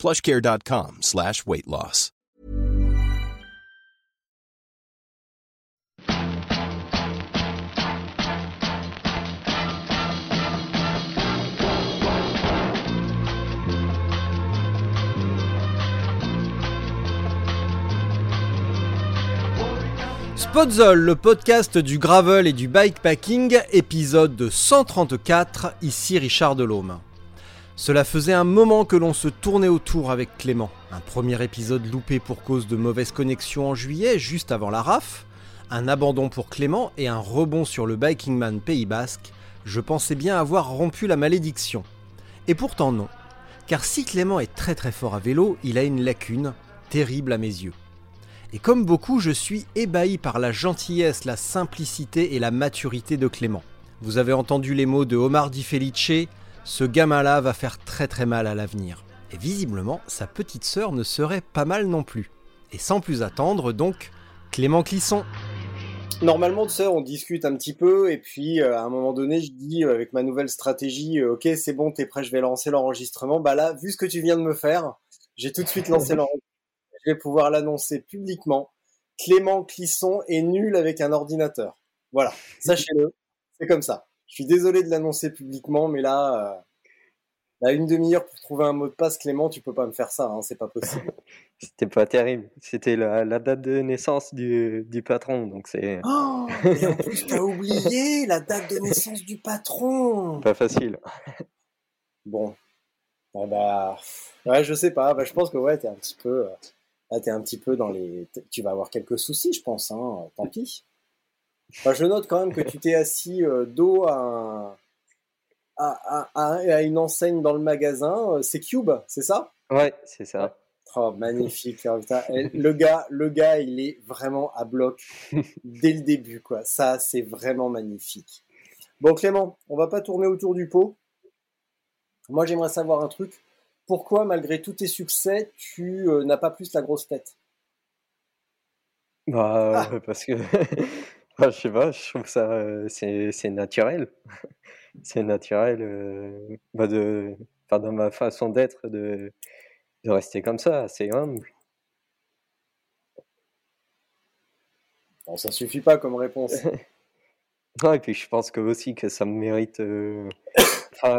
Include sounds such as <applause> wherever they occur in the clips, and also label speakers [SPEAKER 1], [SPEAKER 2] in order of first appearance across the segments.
[SPEAKER 1] plushcare.com slash weight loss.
[SPEAKER 2] Spotzol, le podcast du gravel et du bikepacking, épisode 134, ici Richard Delhomme. Cela faisait un moment que l'on se tournait autour avec Clément. Un premier épisode loupé pour cause de mauvaise connexion en juillet, juste avant la RAF, un abandon pour Clément et un rebond sur le Bikingman Pays Basque. Je pensais bien avoir rompu la malédiction. Et pourtant non. Car si Clément est très très fort à vélo, il a une lacune, terrible à mes yeux. Et comme beaucoup, je suis ébahi par la gentillesse, la simplicité et la maturité de Clément. Vous avez entendu les mots de Omar Di Felice, ce gamin-là va faire très très mal à l'avenir. Et visiblement, sa petite sœur ne serait pas mal non plus. Et sans plus attendre, donc, Clément Clisson.
[SPEAKER 3] Normalement, tu sais, on discute un petit peu, et puis euh, à un moment donné, je dis euh, avec ma nouvelle stratégie, euh, ok, c'est bon, t'es prêt, je vais lancer l'enregistrement. Bah là, vu ce que tu viens de me faire, j'ai tout de suite lancé l'enregistrement je vais pouvoir l'annoncer publiquement. Clément Clisson est nul avec un ordinateur. Voilà, sachez-le, c'est comme ça. Je suis désolé de l'annoncer publiquement, mais là, euh, là une demi-heure pour trouver un mot de passe, Clément, tu peux pas me faire ça, hein, c'est pas possible. <laughs>
[SPEAKER 4] C'était pas terrible. C'était la, date de naissance du, patron, donc c'est.
[SPEAKER 3] Oh, et en plus, t'as oublié la date de naissance du patron.
[SPEAKER 4] Pas facile. <laughs>
[SPEAKER 3] Bon, ah bah, ouais, je sais pas. Bah, je pense que ouais, t'es un petit peu. Euh, Là, un petit peu dans les. Tu vas avoir quelques soucis, je pense. Hein. Tant pis. Je note quand même que tu t'es assis euh, dos à, à, une enseigne dans le magasin. Euh, c'est Cube, c'est ça?
[SPEAKER 4] Ouais, c'est ça.
[SPEAKER 3] Oh, magnifique. Hein, le, gars, le gars, il est vraiment à bloc dès le début. quoi. Ça, c'est vraiment magnifique. Bon, Clément, on va pas tourner autour du pot. Moi, j'aimerais savoir un truc pourquoi, malgré tous tes succès, tu euh, n'as pas plus la grosse tête?
[SPEAKER 4] Bah, ah. Parce que, <laughs> bah, je sais pas, je trouve ça, euh, c'est naturel. c'est naturel euh, bah de, dans ma façon d'être, de, de rester comme ça, assez humble.
[SPEAKER 3] Bon, ça suffit pas comme réponse. <laughs>
[SPEAKER 4] et puis je pense que aussi que ça me mérite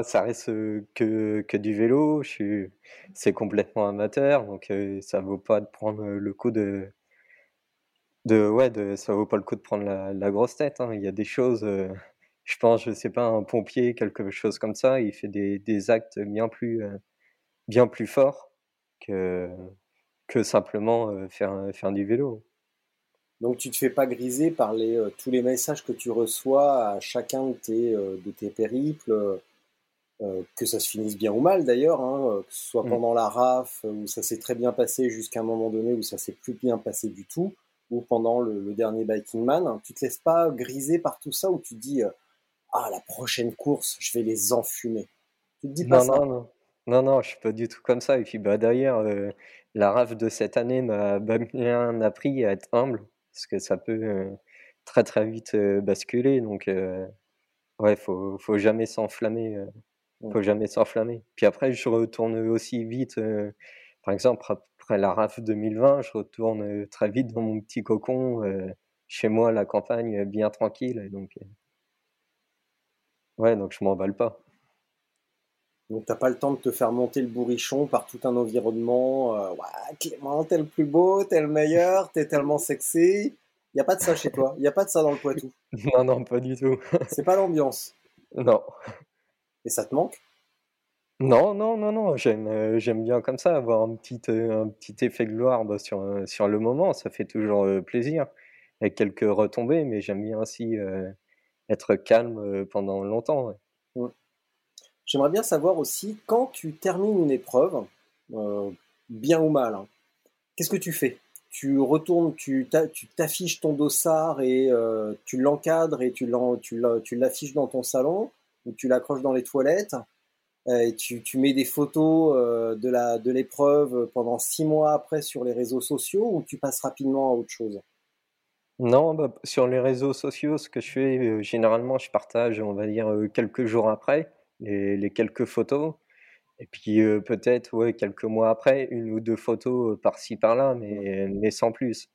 [SPEAKER 4] ça reste que, que du vélo. Je suis, c'est complètement amateur, donc ça vaut pas de prendre le coup de, de ouais, de, ça vaut pas le coup de prendre la, grosse tête. Hein. Il y a des choses, je pense, je sais pas, un pompier, quelque chose comme ça, il fait des, des actes bien plus, bien plus forts que, que simplement faire, faire du vélo.
[SPEAKER 3] Donc tu te fais pas griser par les, tous les messages que tu reçois à chacun de tes, de tes périples euh, que ça se finisse bien ou mal d'ailleurs, hein, euh, que ce soit mm. pendant la RAF, euh, où ça s'est très bien passé jusqu'à un moment donné où ça s'est plus bien passé du tout, ou pendant le, dernier Biking Man, hein, tu te laisses pas griser par tout ça, où tu dis ah la prochaine course, je vais les enfumer. Tu te dis pas
[SPEAKER 4] non,
[SPEAKER 3] ça
[SPEAKER 4] Non, non, non, non, je suis pas du tout comme ça. Et puis bah d'ailleurs, la RAF de cette année m'a bien appris à être humble, parce que ça peut très très vite basculer. Donc ouais, faut faut jamais s'enflammer faut jamais s'enflammer. Puis après, je retourne aussi vite. Euh, par exemple, après la RAF 2020, je retourne euh, très vite dans mon petit cocon, euh, chez moi, la campagne, bien tranquille. Donc, ouais, donc je m'emballe pas.
[SPEAKER 3] Donc t'as pas le temps de te faire monter le bourrichon par tout un environnement. ouais, Clément, t'es le plus beau, t'es le meilleur, t'es tellement sexy. Il y a pas de ça chez toi. Il y a pas de ça dans le Poitou. <laughs>
[SPEAKER 4] non, non, pas du tout.
[SPEAKER 3] C'est pas l'ambiance.
[SPEAKER 4] Non.
[SPEAKER 3] Et ça te manque?
[SPEAKER 4] Non, non, non, non, j'aime, euh, j'aime bien comme ça, avoir un petit, euh, un petit effet de gloire bah, sur, euh, sur le moment, ça fait toujours plaisir, avec quelques retombées, mais j'aime bien aussi être calme pendant longtemps.
[SPEAKER 3] J'aimerais bien savoir aussi, quand tu termines une épreuve, bien ou mal, hein, qu'est-ce que tu fais? Tu retournes, tu t'affiches ton dossard et tu l'encadres et tu l'affiches dans ton salon ou tu l'accroches dans les toilettes? Et tu, mets des photos de l'épreuve pendant six mois après sur les réseaux sociaux ou tu passes rapidement à autre chose?
[SPEAKER 4] Non, bah, sur les réseaux sociaux, ce que je fais, euh, généralement, je partage, on va dire, euh, quelques jours après, les, quelques photos. Et puis euh, peut-être, ouais, quelques mois après, une ou deux photos par-ci, par-là, mais, mais sans plus.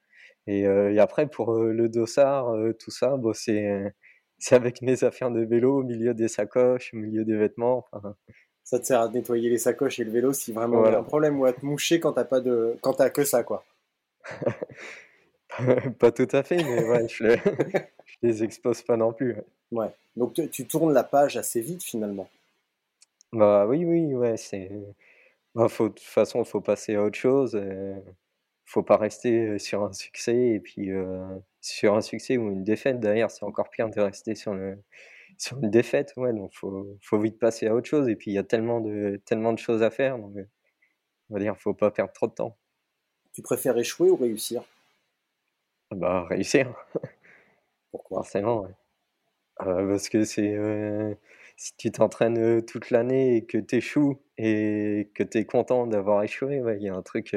[SPEAKER 4] Et, après, pour le dossard, tout ça, bon, c'est c'est avec mes affaires de vélo, au milieu des sacoches, au milieu des vêtements.
[SPEAKER 3] Ça te sert à nettoyer les sacoches et le vélo si vraiment il y a un problème ou à te moucher quand t'as pas de, quand t'as que ça, quoi. <laughs>
[SPEAKER 4] Pas tout à fait, mais ouais, je, les, <laughs> les expose pas non plus.
[SPEAKER 3] Ouais. Donc tu tournes la page assez vite finalement.
[SPEAKER 4] Bah oui, oui, ouais, c'est. Bah, faut, de toute façon, il faut passer à autre chose. Faut pas rester sur un succès et puis euh, sur un succès ou une défaite. D'ailleurs, c'est encore pire de rester sur le sur une défaite. Ouais, donc faut faut vite passer à autre chose. Et puis il y a tellement de tellement de choses à faire. Donc, on va dire, faut pas perdre trop de temps.
[SPEAKER 3] Tu préfères échouer ou réussir?
[SPEAKER 4] Bah, réussir.
[SPEAKER 3] Pourquoi?
[SPEAKER 4] Forcément, ouais. Euh, parce que c'est, euh, si tu t'entraînes, toute l'année et que tu échoues et que tu es content d'avoir échoué, ouais, il y a un truc,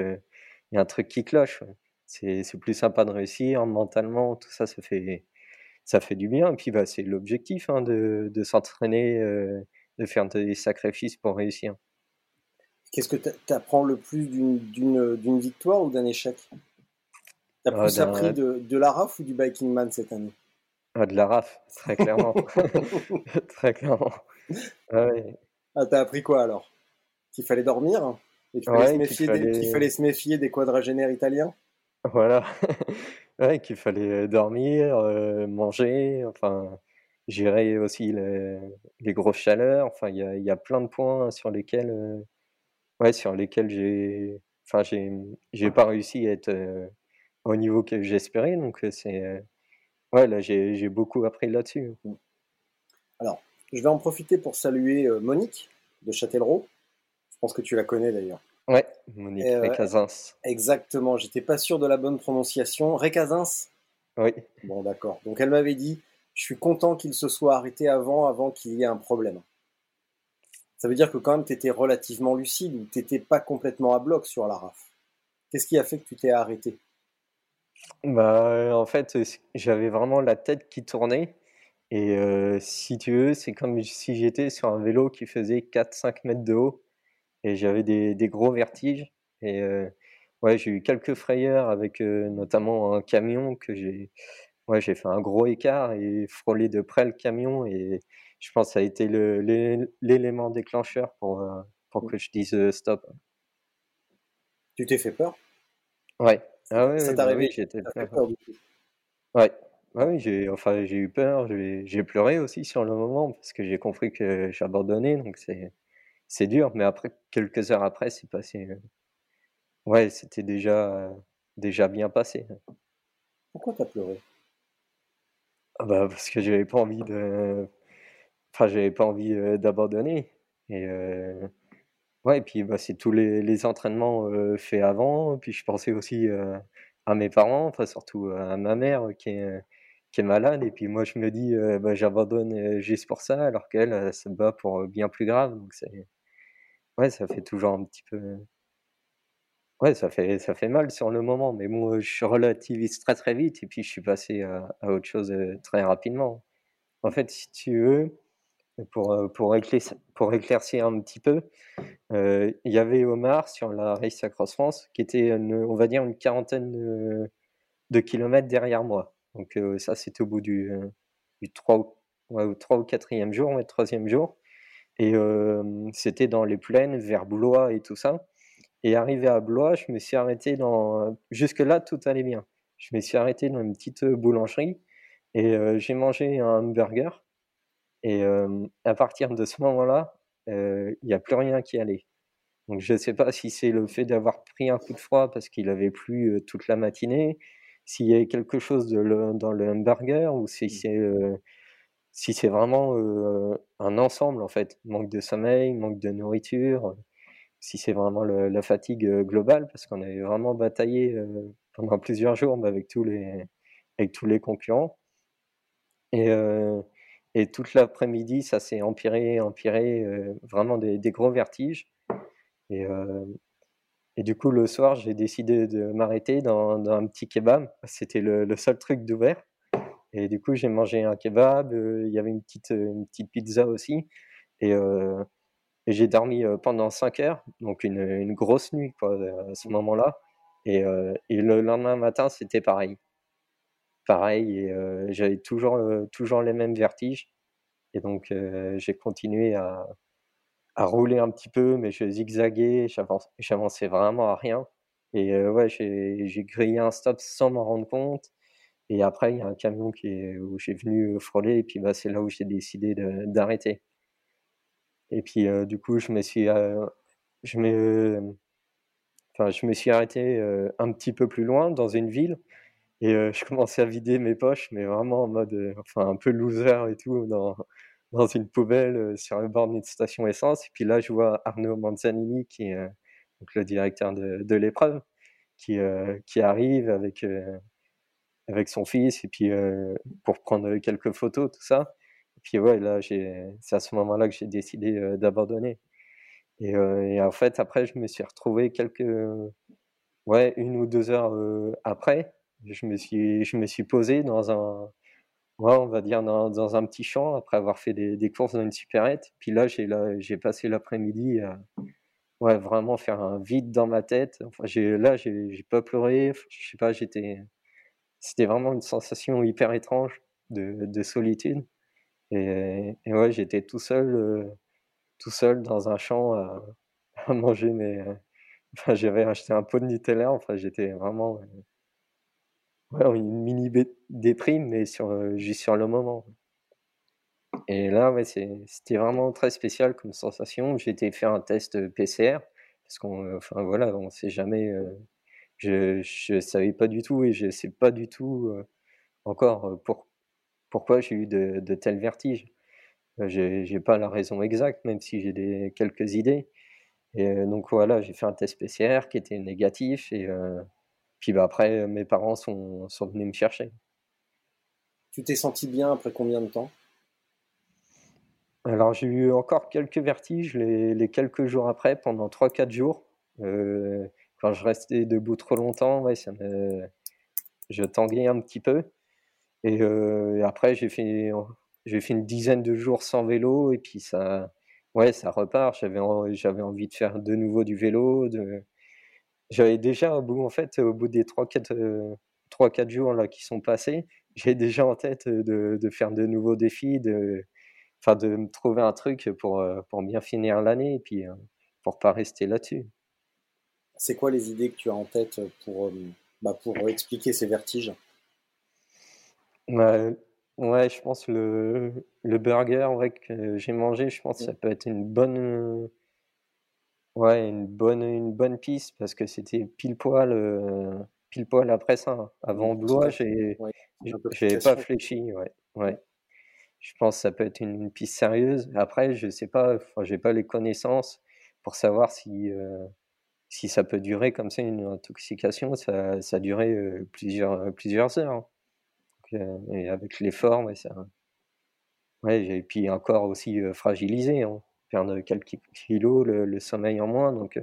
[SPEAKER 4] y a un truc qui cloche, C'est c'est plus sympa de réussir mentalement, tout ça, ça fait ça fait du bien. Et puis, bah, c'est l'objectif, hein, de de s'entraîner, de faire des sacrifices pour réussir.
[SPEAKER 3] Qu'est-ce que tu apprends le plus d'une victoire ou d'un échec? T'as ah, plus appris de, de la RAF ou du Biking Man cette année?
[SPEAKER 4] Ah, De la RAF, très clairement. <laughs> <laughs> très clairement. Ah,
[SPEAKER 3] ah, t'as appris quoi alors? Qu'il fallait dormir? Et qu'il fallait, fallait... se méfier des quadragénaires italiens
[SPEAKER 4] Voilà. <laughs> ouais, qu'il fallait dormir, euh, manger, enfin, gérer aussi les, les grosses chaleurs. Enfin, il y a, y a, plein de points sur lesquels, euh, ouais, sur lesquels j'ai, enfin, j'ai pas réussi à être euh, au niveau que j'espérais. Donc, c'est. Ouais, là, j'ai beaucoup appris là-dessus.
[SPEAKER 3] Alors, je vais en profiter pour saluer Monique de Châtellerault. Je pense que tu la connais d'ailleurs.
[SPEAKER 4] Ouais, Monique Récazins.
[SPEAKER 3] Exactement, j'étais pas sûr de la bonne prononciation. Récazins
[SPEAKER 4] Oui.
[SPEAKER 3] Bon, d'accord. Donc, elle m'avait dit Je suis content qu'il se soit arrêté avant, avant qu'il y ait un problème. Ça veut dire que quand même, tu étais relativement lucide ou tu n'étais pas complètement à bloc sur la RAF. Qu'est-ce qui a fait que tu t'es arrêté?
[SPEAKER 4] Bah, en fait, j'avais vraiment la tête qui tournait et si tu veux, c'est comme si j'étais sur un vélo qui faisait 4-5 mètres de haut et j'avais des des gros vertiges et ouais, j'ai eu quelques frayeurs avec, notamment un camion que j'ai ouais, j'ai fait un gros écart et frôlé de près le camion et je pense que ça a été l'élément déclencheur pour, pour mmh. que je dise, stop.
[SPEAKER 3] Tu t'es fait peur?
[SPEAKER 4] Ouais. Ah ouais, Ça bah oui, j'étais Ouais. Ah oui, j'ai enfin, j'ai eu peur, j'ai pleuré aussi sur le moment parce que j'ai compris que j'abandonnais, donc c'est c'est dur, mais après, quelques heures après, c'est passé. Euh, ouais, c'était déjà, déjà bien passé.
[SPEAKER 3] Pourquoi t'as pleuré?
[SPEAKER 4] Ah bah, parce que j'avais pas envie de. Enfin, j'avais pas envie euh, d'abandonner. Et euh, Ouais et puis, bah, c'est tous les les entraînements, faits avant. Puis je pensais aussi, à mes parents, enfin surtout à ma mère, qui est qui est malade et puis moi je me dis, «Bah, j'abandonne, juste pour ça», alors qu'elle, elle se bat pour, bien plus grave donc c'est ouais, ça fait toujours un petit peu ouais, ça fait ça fait mal sur le moment mais bon, je relativise très, très vite et puis je suis passé à autre chose, très rapidement. En fait, si tu veux pour, pour, éclaircir, pour éclaircir un petit peu, il y avait Omar sur la Race Across France qui était, on va dire, une quarantaine de, kilomètres derrière moi. Donc ça, c'était au bout du, du 3, ou, 3 ou 4e jour, le 3e jour. Et c'était dans les plaines, vers Blois et tout ça. Et arrivé à Blois, je me suis arrêté dans... Jusque-là, tout allait bien. Je me suis arrêté dans une petite boulangerie et j'ai mangé un hamburger et à partir de ce moment-là, il n'y a plus rien qui allait. Donc je ne sais pas si c'est le fait d'avoir pris un coup de froid parce qu'il avait plu toute la matinée, s'il y a quelque chose de le, dans le hamburger ou si mmh. c'est si c'est vraiment un ensemble en fait, manque de sommeil, manque de nourriture. si c'est vraiment la fatigue globale, parce qu'on avait vraiment bataillé pendant <laughs> plusieurs jours avec tous les, avec concurrents. Et, et toute l'après-midi, ça s'est empiré, empiré, vraiment des, gros vertiges. Et, du coup, le soir, j'ai décidé de m'arrêter dans, un petit kebab. C'était le, seul truc d'ouvert. Et du coup, j'ai mangé un kebab. il y avait une petite, une petite pizza aussi. Et, et j'ai dormi pendant 5 heures, donc une, une grosse nuit quoi, à ce moment-là. Et, et, le lendemain matin, c'était pareil pareil, et j'avais toujours, toujours les mêmes vertiges. Et donc, j'ai continué à, à, rouler un petit peu, mais je zigzaguais, j'avançais vraiment à rien. Et ouais, j'ai grillé un stop sans m'en rendre compte. Et après, il y a un camion qui où j'ai venu frôler, et puis bah, c'est là où j'ai décidé d'arrêter. Et puis, du coup, je me suis, je me, enfin, je me suis arrêté un petit peu plus loin, dans une ville. Et <laughs> je commençais à vider mes poches, mais vraiment en mode, enfin, un peu loser et tout, dans, dans une poubelle sur le bord d'une station essence. Et puis là, je vois Arnaud Manzanini, qui est donc le directeur de, de l'épreuve, qui, qui arrive avec, avec son fils, et puis pour prendre quelques photos, tout ça. Et puis ouais, là, c'est à ce moment-là que j'ai décidé d'abandonner. Et, en fait, après, je me suis retrouvé quelques, ouais, une ou deux heures après, je me suis, je me suis posé dans un, ouais, on va dire dans, dans, un petit champ après avoir fait des, courses dans une supérette. Puis là, j'ai là, j'ai passé l'après-midi à, ouais, vraiment faire un vide dans ma tête. Enfin, j'ai, là, j'ai pas pleuré. Je sais pas, j'étais, c'était vraiment une sensation hyper étrange de, de solitude. Et, et ouais, j'étais tout seul, euh, tout seul dans un champ à, <laughs> à manger mes, enfin, j'avais acheté un pot de Nutella. Enfin, j'étais vraiment Ouais, une mini déprime, mais sur, juste sur le moment. Et là, ouais, c'était vraiment très spécial comme sensation. J'ai été faire un test PCR, parce qu'on, enfin voilà, on sait jamais. Je, je savais pas du tout et je sais pas du tout encore pour, pourquoi j'ai eu de, de tels vertiges. j'ai pas la raison exacte, même si j'ai quelques idées. Et donc voilà, j'ai fait un test PCR qui était négatif et puis bah, après, mes parents sont, sont venus me chercher.
[SPEAKER 3] Tu t'es senti bien après combien de temps?
[SPEAKER 4] Alors j'ai eu encore quelques vertiges les, les quelques jours après, pendant 3-4 jours. Euh, quand je restais debout trop longtemps, ouais, ça me... je tanguais un petit peu. Et, euh, après, j'ai fait, une dizaine de jours sans vélo, et puis ça, ouais, ça repart. J'avais, envie de faire de nouveau du vélo, j'avais déjà au bout, en fait, au bout des 3-4 euh, jours là, qui sont passés, j'ai déjà en tête de, faire de nouveaux défis, de, enfin, de me trouver un truc pour, pour bien finir l'année et puis euh, pour pas rester là-dessus.
[SPEAKER 3] C'est quoi les idées que tu as en tête pour, bah, pour expliquer ces vertiges?
[SPEAKER 4] Ouais, ouais, je pense le, le burger ouais, que j'ai mangé, je pense que ça mmh. peut être une bonne Ouais, une bonne, une bonne piste parce que c'était pile poil, euh, pile poil après ça. Avant Blois, j'ai, pas fléchi. Ouais, ouais. Je pense que ça peut être une, piste sérieuse. Après, je sais pas, j'ai pas les connaissances pour savoir si, euh, si ça peut durer comme ça une intoxication. Ça, ça a duré euh, plusieurs, plusieurs heures. Hein. et avec l'effort, ouais, ça. Ouais, et puis un corps aussi fragilisé. Hein perdre quelques kilos, le, sommeil en moins. Donc,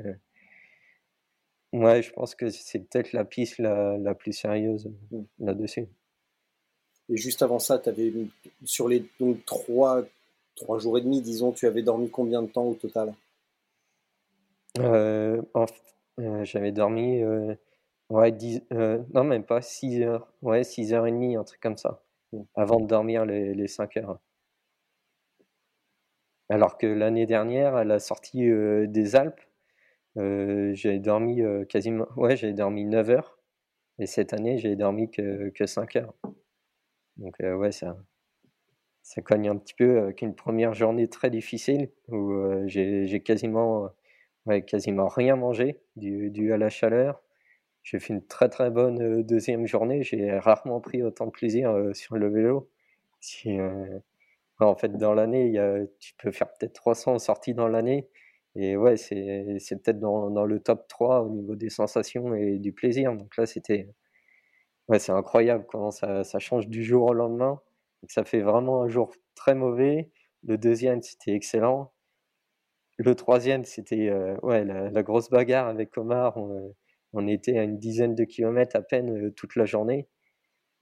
[SPEAKER 4] ouais, je pense que c'est peut-être la piste la, la plus sérieuse mmh. là-dessus.
[SPEAKER 3] Et juste avant ça, avais, sur les donc, trois, trois jours et demi, disons, tu avais dormi combien de temps au total?
[SPEAKER 4] Euh, euh, J'avais dormi, ouais, 10, non, même pas 6 heures, ouais, 6 heures et demie, un truc comme ça, avant de dormir les, les 5 heures. Alors que l'année dernière, à la sortie des Alpes, j'ai dormi quasiment, ouais, j'ai dormi 9 heures. Et cette année, j'ai dormi que, que 5 heures. Donc, ouais, ça, ça cogne un petit peu avec une première journée très difficile où j'ai quasiment, ouais, quasiment rien mangé dû, à la chaleur. J'ai fait une très très bonne deuxième journée. J'ai rarement pris autant de plaisir sur le vélo. Si, en fait, dans l'année, tu peux faire peut-être 300 sorties dans l'année. Et ouais, c'est peut-être dans, dans le top 3 au niveau des sensations et du plaisir. Donc là, c'était ouais, c'est incroyable comment ça, ça change du jour au lendemain. ça fait vraiment un jour très mauvais. Le deuxième, c'était excellent. Le troisième, c'était euh, ouais, la, grosse bagarre avec Omar. On, on, était à une dizaine de kilomètres à peine euh, toute la journée.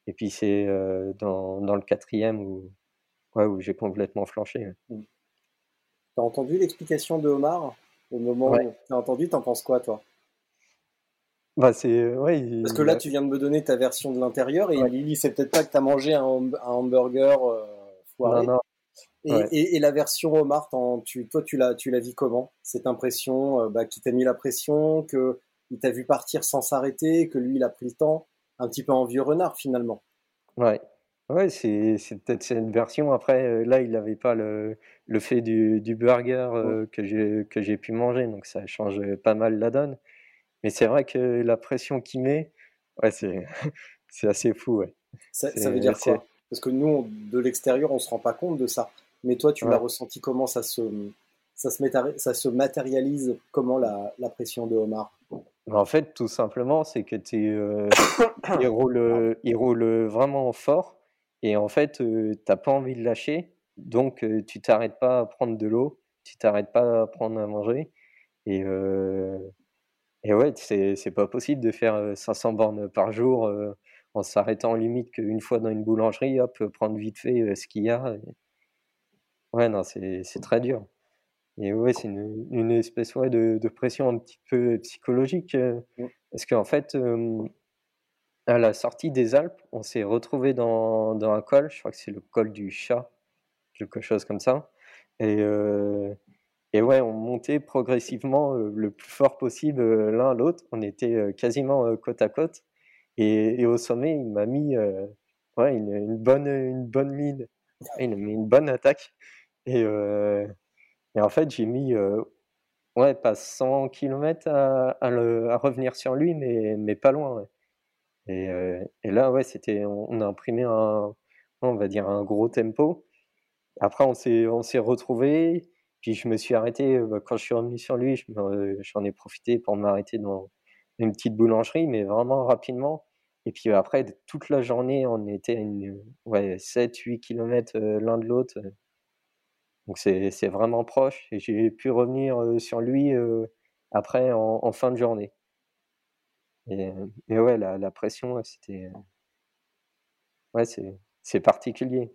[SPEAKER 4] Et puis c'est euh, dans, dans, le quatrième où, ouais, où j'ai complètement flanché.
[SPEAKER 3] Mmh. T'as entendu l'explication de Omar au moment où t'as entendu, t'en penses quoi toi?
[SPEAKER 4] Bah c'est ouais,
[SPEAKER 3] Parce que là, tu viens de me donner ta version de l'intérieur et il dit c'est peut-être pas que tu as mangé un, hamburger foiré. Non, non. Et, et, la version Omar, tu, toi, tu l'as, tu l'as vu comment Cette impression euh, bah, qui t'a mis la pression, que il t'a vu partir sans s'arrêter, que lui, il a pris le temps, un petit peu en vieux renard finalement?
[SPEAKER 4] Ouais, ouais, c'est, peut-être cette version. Après, euh, là, il n'avait pas le, le fait du, du burger euh, que j'ai que j'ai pu manger, donc ça change pas mal la donne. Mais c'est vrai que la pression qu'il met, ouais, c'est <laughs> c'est assez fou, ouais.
[SPEAKER 3] Ça, ça veut dire quoi? Parce que nous, de l'extérieur, on se rend pas compte de ça. Mais toi, tu l'as ressenti comment ça se, ça se, ça se matérialise Comment la, la pression de Omar?
[SPEAKER 4] En fait, tout simplement, c'est que tu euh, <coughs> il, roule, il roule vraiment fort et en fait, euh, tu n'as pas envie de lâcher. Donc, euh, tu t'arrêtes pas à prendre de l'eau, tu t'arrêtes pas à prendre à manger. Et, et ouais, c'est pas possible de faire 500 bornes par jour en s'arrêtant limite qu'une fois dans une boulangerie, hop, prendre vite fait ce qu'il y a. Ouais, non, c'est très dur. Et ouais, c'est une, une espèce ouais, de, de, pression un petit peu psychologique. Euh, mmh. Parce qu'en fait, à la sortie des Alpes, on s'est retrouvé dans, dans, un col, je crois que c'est le col du chat, quelque chose comme ça. Et, euh, et ouais, on montait progressivement euh, le plus fort possible l'un à l'autre. On était quasiment côte à côte. Et, et au sommet, il m'a mis ouais, une, une, bonne, une bonne mine. Il m'a mis une bonne attaque. Et, et en fait, j'ai mis ouais, pas 100 km à, revenir sur lui, mais, mais pas loin. Et, et, là, ouais, c'était, on, a imprimé un, on va dire, un gros tempo. Après, on s'est, on s'est retrouvé. Puis je me suis arrêté bah, quand je suis revenu sur lui. J'en ai profité pour m'arrêter dans une petite boulangerie, mais vraiment rapidement. Et puis après, toute la journée, on était à ouais, 7-8 km l'un de l'autre. Donc c'est vraiment proche et j'ai pu revenir sur lui après en, fin de journée. Et, et ouais, la, la pression, c'était. Ouais, c'est particulier.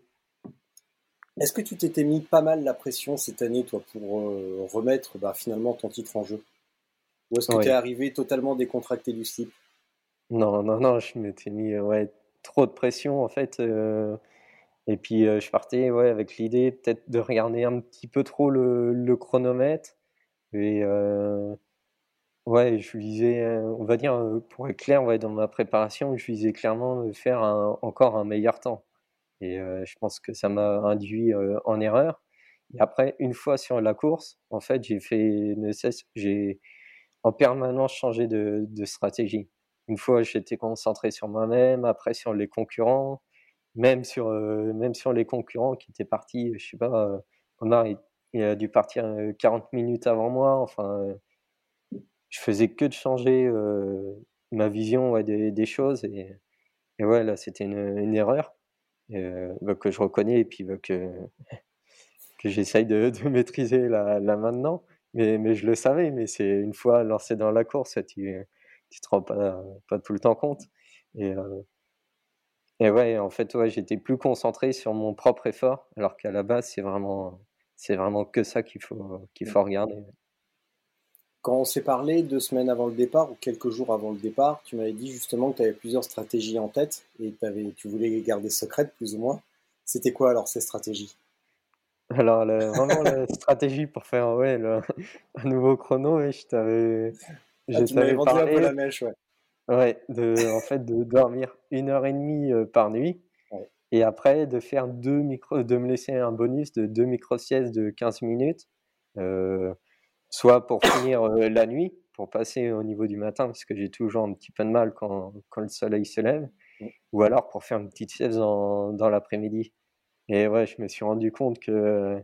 [SPEAKER 3] Est-ce que tu t'étais mis pas mal la pression cette année, toi, pour remettre bah, finalement ton titre en jeu? Ou est-ce que tu es arrivé totalement décontracté du slip?
[SPEAKER 4] Non, non, non, je m'étais mis ouais, trop de pression en fait. Et puis je partais ouais, avec l'idée peut-être de regarder un petit peu trop le, chronomètre. Et ouais, je visais, on va dire, pour être clair, dans ma préparation, je visais clairement faire encore un meilleur temps. Et je pense que ça m'a induit en erreur. Et après, une fois sur la course, en fait, j'ai fait ne cesse, j'ai en permanence changé de stratégie. Une fois, j'étais concentré sur moi-même, après sur les concurrents, même sur, même sur les concurrents qui étaient partis, je sais pas, Omar, il, a dû partir 40 euh, minutes avant moi. Enfin, je faisais que de changer ma vision des, choses. Et, et ouais, là, c'était une, erreur bah, que je reconnais et puis bah, que, <laughs> j'essaye de, maîtriser là, maintenant. Mais, mais je le savais, mais c'est une fois lancé dans la course, tu tu te rends pas, pas tout le temps compte. Et ouais, en fait, ouais, j'étais plus concentré sur mon propre effort, alors qu'à la base, c'est vraiment, c'est vraiment que ça qu'il faut, qu'il faut regarder.
[SPEAKER 3] Quand on s'est parlé deux semaines avant le départ ou quelques jours avant le départ, tu m'avais dit justement que tu avais plusieurs stratégies en tête et avais, tu voulais les garder secrètes plus ou moins. C'était quoi alors ces stratégies?
[SPEAKER 4] Alors vraiment la <laughs> stratégie pour faire ouais, un nouveau chrono, et je t'avais,
[SPEAKER 3] ah, tu m'avais vendu un peu la mèche, ouais.
[SPEAKER 4] Ouais, de, en fait, de dormir une heure et demie par nuit. Et après, de faire deux micro, de me laisser un bonus de deux micro-siestes de 15 minutes. Euh, soit pour finir la nuit, pour passer au niveau du matin, parce que j'ai toujours un petit peu de mal quand, quand le soleil se lève. Ou alors pour faire une petite sieste dans, dans l'après-midi. Et ouais, je me suis rendu compte que,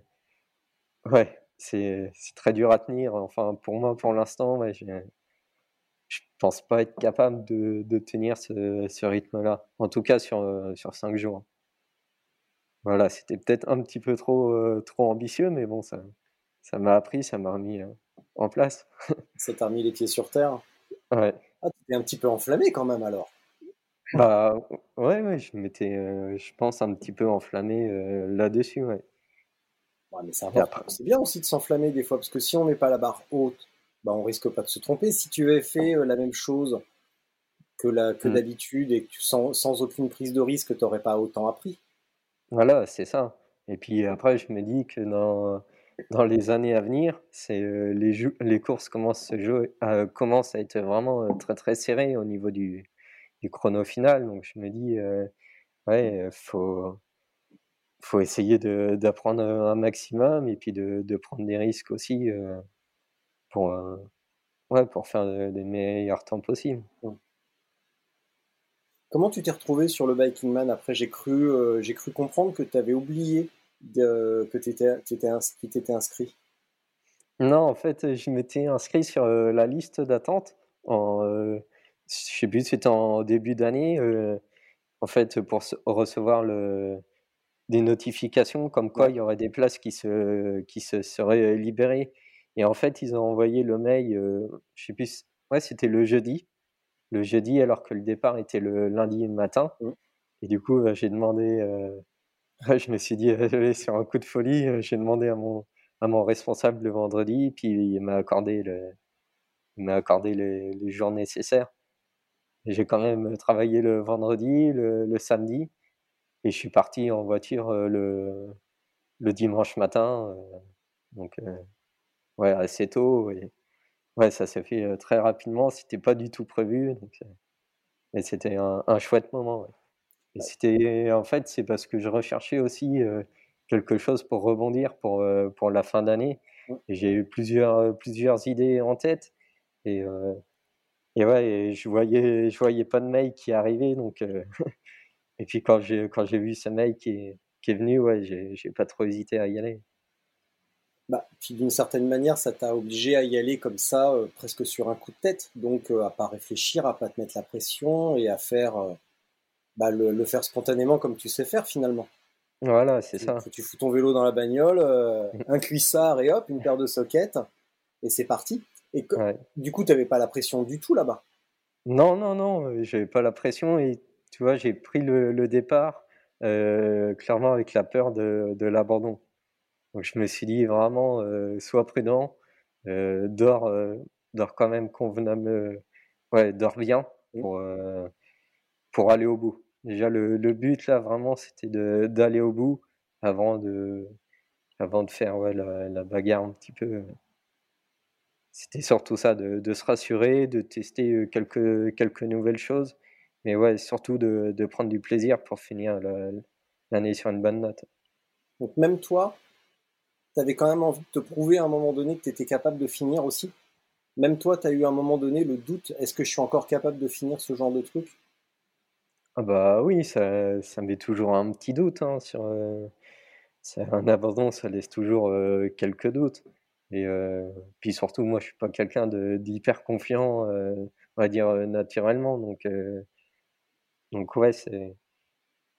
[SPEAKER 4] ouais, c'est très dur à tenir. Enfin, pour moi, pour l'instant, ouais, je, je pense pas être capable de, de tenir ce, ce rythme-là. En tout cas, sur, sur cinq jours. Voilà, c'était peut-être un petit peu trop, trop ambitieux, mais bon, ça ça m'a appris, ça m'a remis en place. <laughs>
[SPEAKER 3] ça t'a remis les pieds sur terre
[SPEAKER 4] Ouais.
[SPEAKER 3] Ah, tu es un petit peu enflammé quand même alors
[SPEAKER 4] Bah ouais, ouais je m'étais, je pense, un petit peu enflammé là-dessus, ouais.
[SPEAKER 3] ouais mais c'est C'est bien aussi de s'enflammer des fois, parce que si on met pas la barre haute, bah on risque pas de se tromper. Si tu avais fait la même chose que, la, que mmh. d'habitude et que tu, sans, sans aucune prise de risque, tu n'aurais pas autant appris.
[SPEAKER 4] Voilà, c'est ça. Et puis après, je me dis que dans, dans les années à venir, c'est les, les courses commencent, se jouer, commencent à être vraiment très très serrées au niveau du, du chrono final. Donc je me dis, ouais, faut, faut essayer d'apprendre un maximum et puis de, de, prendre des risques aussi pour, ouais, pour faire des meilleurs temps possibles.
[SPEAKER 3] Comment tu t'es retrouvé sur le Biking Man Après, j'ai cru, euh, j'ai cru comprendre que tu avais oublié de, que tu étais, inscrit.
[SPEAKER 4] Non, en fait, je m'étais inscrit sur euh, la liste d'attente. En, euh, je sais plus, c'était en début d'année. en fait, pour recevoir le, des notifications comme quoi il y aurait des places qui se, qui se seraient libérées. Et en fait, ils ont envoyé le mail, je sais plus, ouais, c'était le jeudi le jeudi alors que le départ était le lundi matin. Mmh. Et du coup, bah, j'ai demandé, euh, <laughs> je me suis dit, sur un coup de folie, euh, j'ai demandé à mon, à mon responsable le vendredi, puis il m'a accordé, le, il accordé les, les, jours nécessaires. j'ai quand même travaillé le vendredi, le, samedi, et je suis parti en voiture euh, le, le dimanche matin, donc ouais, assez tôt. Et, Ouais, ça s'est fait très rapidement. C'était pas du tout prévu. Donc, mais c'était un, chouette moment. Et c'était, en fait, c'est parce que je recherchais aussi quelque chose pour rebondir pour, pour la fin d'année. J'ai eu plusieurs, plusieurs idées en tête. Et, et ouais, je voyais, je voyais pas de mail qui arrivait. Donc, <laughs> et puis quand j'ai, quand j'ai vu ce mail qui est, qui est venu, ouais, j'ai, j'ai pas trop hésité à y aller
[SPEAKER 3] bah, d'une certaine manière, ça t'a obligé à y aller comme ça, euh, presque sur un coup de tête. Donc, euh, à pas réfléchir, à pas te mettre la pression et à faire euh, bah, le, faire spontanément comme tu sais faire finalement.
[SPEAKER 4] Voilà, c'est ça.
[SPEAKER 3] Tu fous ton vélo dans la bagnole, un cuissard et hop, une paire de sockets, et c'est parti. Et du coup, tu n'avais pas la pression du tout là-bas?
[SPEAKER 4] Non, non, non, j'avais pas la pression et tu vois, j'ai pris le, départ clairement avec la peur de l'abandon. Donc je me suis dit vraiment, euh, sois prudent, euh, dors, euh, dors quand même convenablement, ouais, dors bien mmh. pour, pour aller au bout. Déjà le, le but là vraiment c'était d'aller au bout avant de, avant de faire ouais, la, la bagarre un petit peu. C'était surtout ça, de, de, se rassurer, de tester quelques, quelques nouvelles choses, mais ouais, surtout de, de prendre du plaisir pour finir l'année sur une bonne note.
[SPEAKER 3] Donc même toi, tu avais quand même envie de te prouver à un moment donné que tu étais capable de finir aussi Même toi, tu as eu à un moment donné le doute, est-ce que je suis encore capable de finir ce genre de truc?
[SPEAKER 4] Ah bah oui, ça, ça met toujours un petit doute. Hein, sur, euh, un abandon, ça laisse toujours euh, quelques doutes. Et euh, puis surtout, moi, je suis pas quelqu'un d'hyper confiant, on va dire naturellement. Donc, donc ouais, c'est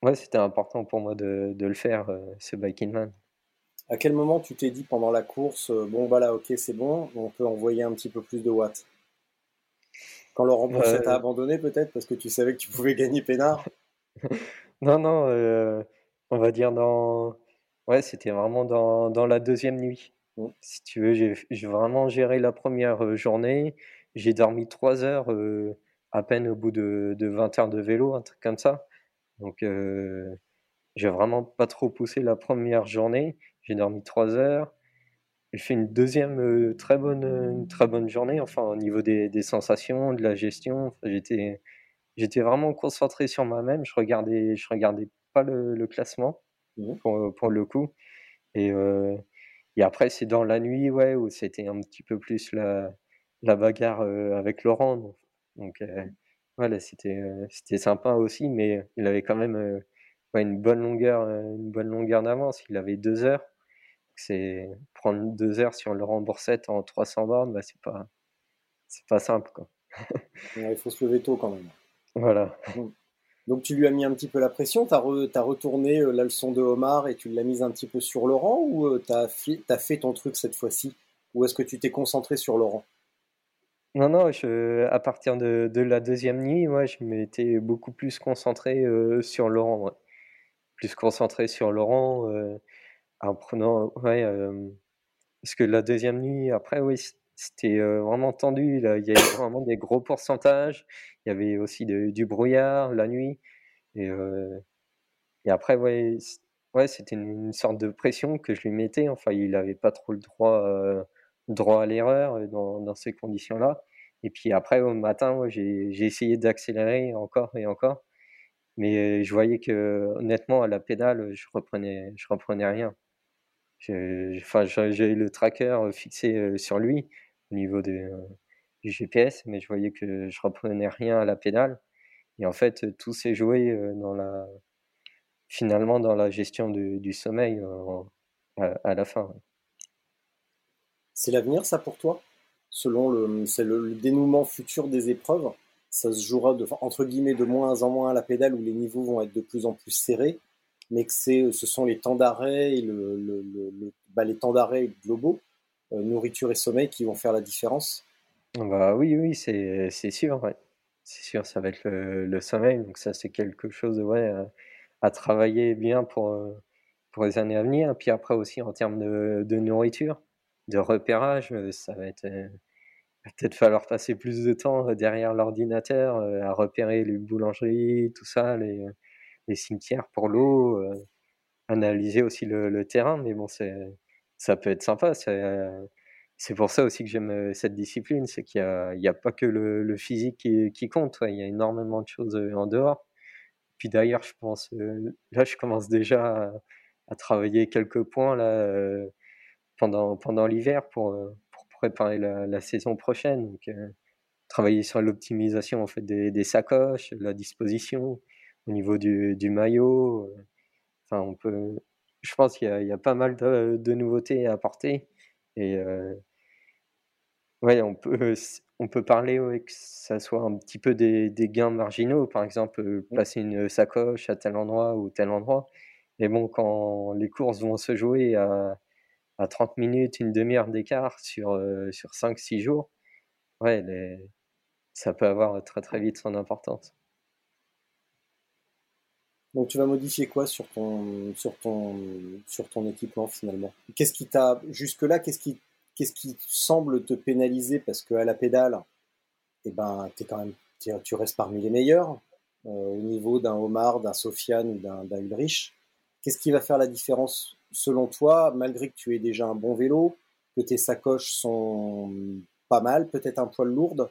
[SPEAKER 4] ouais, c'était important pour moi de, de le faire, ce Biking Man.
[SPEAKER 3] À quel moment tu t'es dit pendant la course, euh, bon voilà, ok, c'est bon, on peut envoyer un petit peu plus de watts? Quand Laurent Poncet t'a abandonné peut-être parce que tu savais que tu pouvais gagner peinard? <laughs>
[SPEAKER 4] Non, non, euh, on va dire dans... Ouais, c'était vraiment dans, dans, la deuxième nuit. Mmh. Si tu veux, j'ai vraiment géré la première euh, journée. J'ai dormi trois heures à peine au bout de, de, 20 heures de vélo, un truc comme ça. Donc, j'ai vraiment pas trop poussé la première journée. J'ai dormi trois heures. J'ai fait une deuxième euh, très bonne, une très bonne journée, enfin au niveau des, des sensations, de la gestion. j'étais, j'étais vraiment concentré sur moi-même. Je regardais, je regardais pas le, le classement mmh. pour, pour, le coup. Et, euh, et après, c'est dans la nuit, ouais, où c'était un petit peu plus la, la bagarre euh, avec Laurent. Donc, voilà, c'était, c'était sympa aussi, mais il avait quand même une bonne longueur, une bonne longueur d'avance. Il avait deux heures. C'est prendre deux heures sur le remboursette en 300 bornes, bah, c'est pas, c'est pas simple. Quoi. <laughs>
[SPEAKER 3] il faut se lever tôt quand même.
[SPEAKER 4] Voilà.
[SPEAKER 3] Donc tu lui as mis un petit peu la pression, tu as, retourné euh, la leçon de Omar et tu l'as mise un petit peu sur Laurent ou euh, tu as, fait ton truc cette fois-ci? Ou est-ce que tu t'es concentré sur Laurent
[SPEAKER 4] Non, non, à partir de, la deuxième nuit, moi, je m'étais beaucoup plus concentré euh, sur Laurent. Plus concentré sur Laurent en prenant... Ouais, parce que la deuxième nuit, après, oui, c'était vraiment tendu. Là. Il y avait vraiment des gros pourcentages. Il y avait aussi du brouillard la nuit. Et, et après, ouais, ouais c'était une, sorte de pression que je lui mettais. Enfin, il n'avait pas trop le droit, droit à l'erreur dans, ces conditions-là. Et puis après, au matin, j'ai essayé d'accélérer encore et encore. Mais je voyais que, honnêtement, à la pédale, je reprenais, je reprenais rien. J'ai le tracker fixé sur lui au niveau du GPS, mais je voyais que je reprenais rien à la pédale. Et en fait, tout s'est joué dans la, finalement dans la gestion du, sommeil à, la fin.
[SPEAKER 3] C'est l'avenir, ça, pour toi? Selon le, c'est le, dénouement futur des épreuves, ça se jouera de, entre guillemets de moins en moins à la pédale où les niveaux vont être de plus en plus serrés, mais que ce sont les temps d'arrêt le, le bah, les temps d'arrêt globaux euh, nourriture et sommeil qui vont faire la différence
[SPEAKER 4] bah oui, oui, c'est sûr, C'est sûr, ça va être le, sommeil. Donc ça, c'est quelque chose ouais, à, travailler bien pour, euh, pour les années à venir. Puis après aussi en termes de, nourriture, de repérage, euh, ça va être peut-être falloir passer plus de temps derrière l'ordinateur à repérer les boulangeries, tout ça, les, les cimetières pour l'eau, analyser aussi le, terrain. Mais bon, c'est ça peut être sympa. C'est pour ça aussi que j'aime cette discipline, c'est qu'il n'y a, a, pas que le, physique qui, compte, il y a énormément de choses en dehors. Puis d'ailleurs, je pense, là, je commence déjà à, travailler quelques points là, pendant, pendant l'hiver pour, pour préparer la, saison prochaine. Donc, travailler sur l'optimisation en fait, des, sacoches, la disposition, au niveau du, du maillot. Enfin, on peut, je pense qu'il y, a pas mal de, nouveautés à apporter. Et euh, ouais, on peut, <laughs> on peut parler que ça soit un petit peu des, gains marginaux, par exemple, euh, placer une sacoche à tel endroit ou tel endroit. Mais bon, quand les courses vont se jouer à, à 30 minutes, une demi-heure d'écart sur, euh, sur 5-6 jours, ouais, ça peut avoir très très vite son importance.
[SPEAKER 3] Donc tu vas modifier quoi sur ton, sur ton, sur ton équipement finalement? Qu'est-ce qui t'a jusque-là Qu'est-ce qui, qu'est-ce qui semble te pénaliser? Parce qu'à la pédale, eh ben, es quand même, tu restes parmi les meilleurs euh, au niveau d'un Omar, d'un Sofiane ou d'un, Ulrich. Qu'est-ce qui va faire la différence selon toi, malgré que tu aies déjà un bon vélo, que tes sacoches sont pas mal, peut-être un poil lourdes?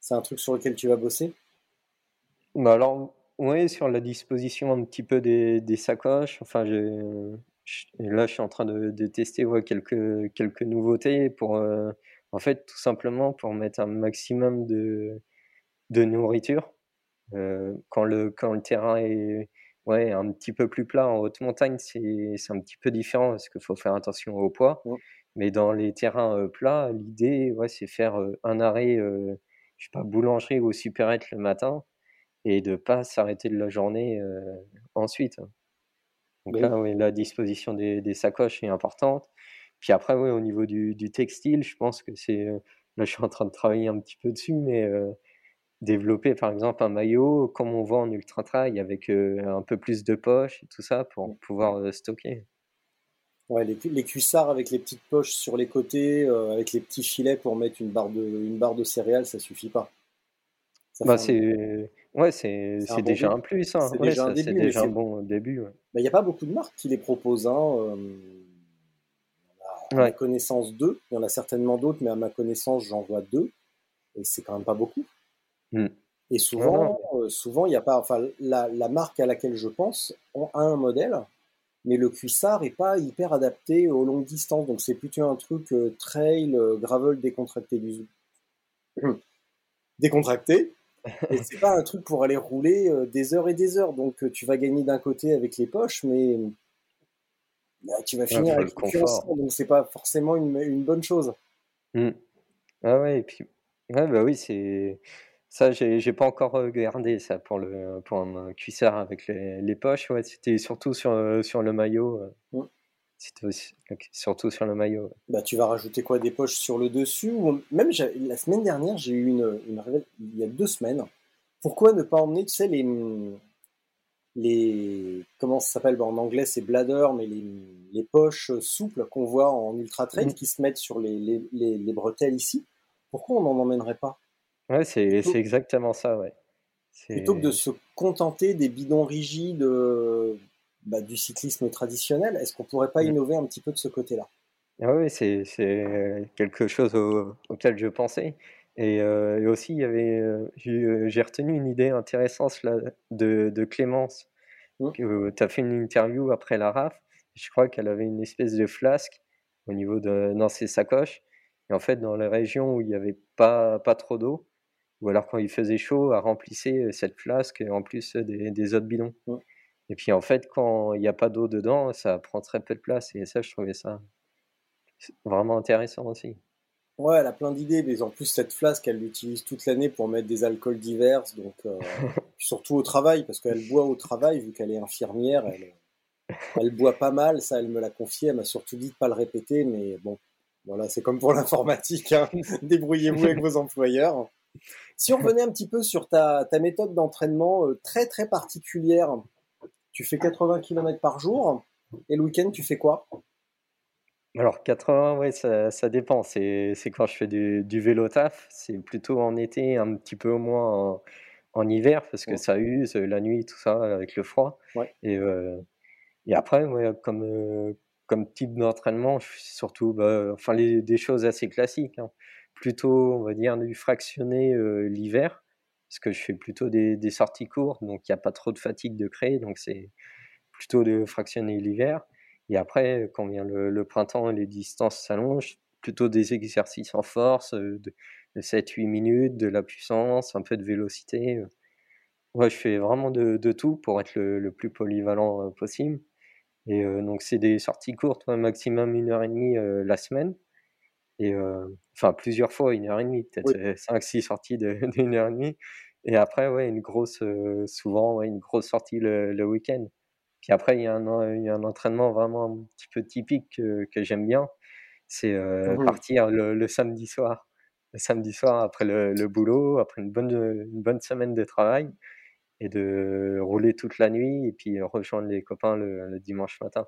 [SPEAKER 3] C'est un truc sur lequel tu vas bosser?
[SPEAKER 4] Bah alors, oui, sur la disposition un petit peu des, des sacoches. Enfin, là, je suis en train de, de tester ouais, quelques, quelques nouveautés pour, euh, en fait, tout simplement pour mettre un maximum de, de nourriture. Euh, quand, le, quand le terrain est ouais, un petit peu plus plat en haute montagne, c'est, c'est un petit peu différent parce qu'il faut faire attention au poids. Mais dans les terrains euh, plats, l'idée, ouais, c'est faire un arrêt, je sais pas, boulangerie ou supérette le matin et de pas s'arrêter de la journée ensuite. Hein. Donc là, oui, la disposition des, des, sacoches est importante. Puis après, oui, au niveau du, du textile, je pense que c'est. Là, je suis en train de travailler un petit peu dessus, mais développer par exemple un maillot comme on voit en ultra trail avec un peu plus de poches et tout ça pour mmh. pouvoir stocker.
[SPEAKER 3] Ouais, les, les, cuissards avec les petites poches sur les côtés, avec les petits filets pour mettre une barre de, une barre de céréales, ça suffit pas.
[SPEAKER 4] bah, c'est Ouais, c'est déjà un plus. Hein. C'est déjà, un, déjà un bon début.
[SPEAKER 3] Il n'y a pas beaucoup de marques qui les proposent. Hein. À ma connaissance, deux. Il y en a certainement d'autres, mais à ma connaissance, j'en vois deux. Et c'est quand même pas beaucoup. Mmh. Et souvent, souvent, il n'y a pas. Enfin, la, la, marque à laquelle je pense a un modèle, mais le cuissard n'est pas hyper adapté aux longues distances. Donc, c'est plutôt un truc trail, gravel décontracté du <clears throat> décontracté et <laughs> c'est pas un truc pour aller rouler euh, des heures et des heures. Donc euh, tu vas gagner d'un côté avec les poches, mais bah, tu vas finir avec le confort. donc c'est pas forcément une, une bonne chose.
[SPEAKER 4] Mmh. Ah ouais, et puis, ouais, bah oui, c'est ça, j'ai pas encore regardé ça pour le pour un cuissard avec les, les poches. Ouais, c'était surtout sur, sur le maillot. Mmh. C'était aussi surtout sur le maillot.
[SPEAKER 3] Bah, tu vas rajouter quoi Des poches sur le dessus ou même la semaine dernière, j'ai eu une, une il y a deux semaines. Pourquoi ne pas emmener, tu sais, les les comment ça s'appelle? En anglais, c'est bladder, mais les, les poches souples qu'on voit en ultra trail mmh. qui se mettent sur les, les, les, bretelles ici. Pourquoi on n'en emmènerait pas?
[SPEAKER 4] Ouais, c'est exactement ça, ouais.
[SPEAKER 3] Plutôt que de se contenter des bidons rigides euh, bah, du cyclisme traditionnel, est-ce qu'on pourrait pas innover un petit peu de ce côté-là?
[SPEAKER 4] Ah Oui, c'est quelque chose auquel je pensais. Et, euh, aussi, il y avait, euh, j'ai retenu une idée intéressante là, de, de Clémence. Mmh. Tu as fait une interview après la RAF. Je crois qu'elle avait une espèce de flasque au niveau de dans ses sacoches. Et en fait, dans les régions où il n'y avait pas, pas trop d'eau, ou alors quand il faisait chaud, elle remplissait cette flasque en plus des, des autres bidons. Mmh. Et puis en fait, quand il n'y a pas d'eau dedans, ça prend très peu de place. Et ça, je trouvais ça vraiment intéressant aussi.
[SPEAKER 3] Ouais, elle a plein d'idées, mais en plus, cette flasque, elle l'utilise toute l'année pour mettre des alcools divers, donc euh, <laughs> surtout au travail, parce qu'elle boit au travail, vu qu'elle est infirmière, elle, elle boit pas mal, ça, elle me l'a confié, elle m'a surtout dit de pas le répéter, mais bon, voilà, c'est comme pour <laughs> l'informatique, hein. <laughs> débrouillez-vous avec vos employeurs. Si on revenait un petit peu sur ta, ta méthode d'entraînement euh, très très particulière, tu fais 80 km par jour, et le week-end, tu fais quoi?
[SPEAKER 4] Alors 80, ouais, ça, ça dépend. C'est, c'est quand je fais du, du vélo taf. C'est plutôt en été, un petit peu moins en, en hiver, parce que ça use la nuit, tout ça, avec le froid. Et, euh, et après, ouais, comme, euh, comme type d'entraînement, je fais surtout bah, enfin, les, des choses assez classiques. Hein. Plutôt, on va dire, du fractionné euh, l'hiver, parce que je fais plutôt des, sorties courtes, donc il n'y a pas trop de fatigue de créer, donc c'est plutôt de fractionner l'hiver. Et après, quand vient le, printemps les distances s'allongent, plutôt des exercices en force euh, de, 7-8 minutes, de la puissance, un peu de vélocité. Euh. Je fais vraiment de, tout pour être le, plus polyvalent euh, possible. Et donc, c'est des sorties courtes, maximum une heure et demie la semaine. Et enfin, plusieurs fois, une heure et demie, peut-être 5-6 sorties <laughs> d'une heure et demie. Et après, ouais, une grosse, souvent, une grosse sortie le week-end. Puis après, il y, a un, il y a un entraînement vraiment un petit peu typique que, que j'aime bien. C'est euh, mmh partir le, le, samedi soir. Le samedi soir, après le, le, boulot, après une bonne, une bonne semaine de travail, et de rouler toute la nuit, et puis rejoindre les copains le, le dimanche matin.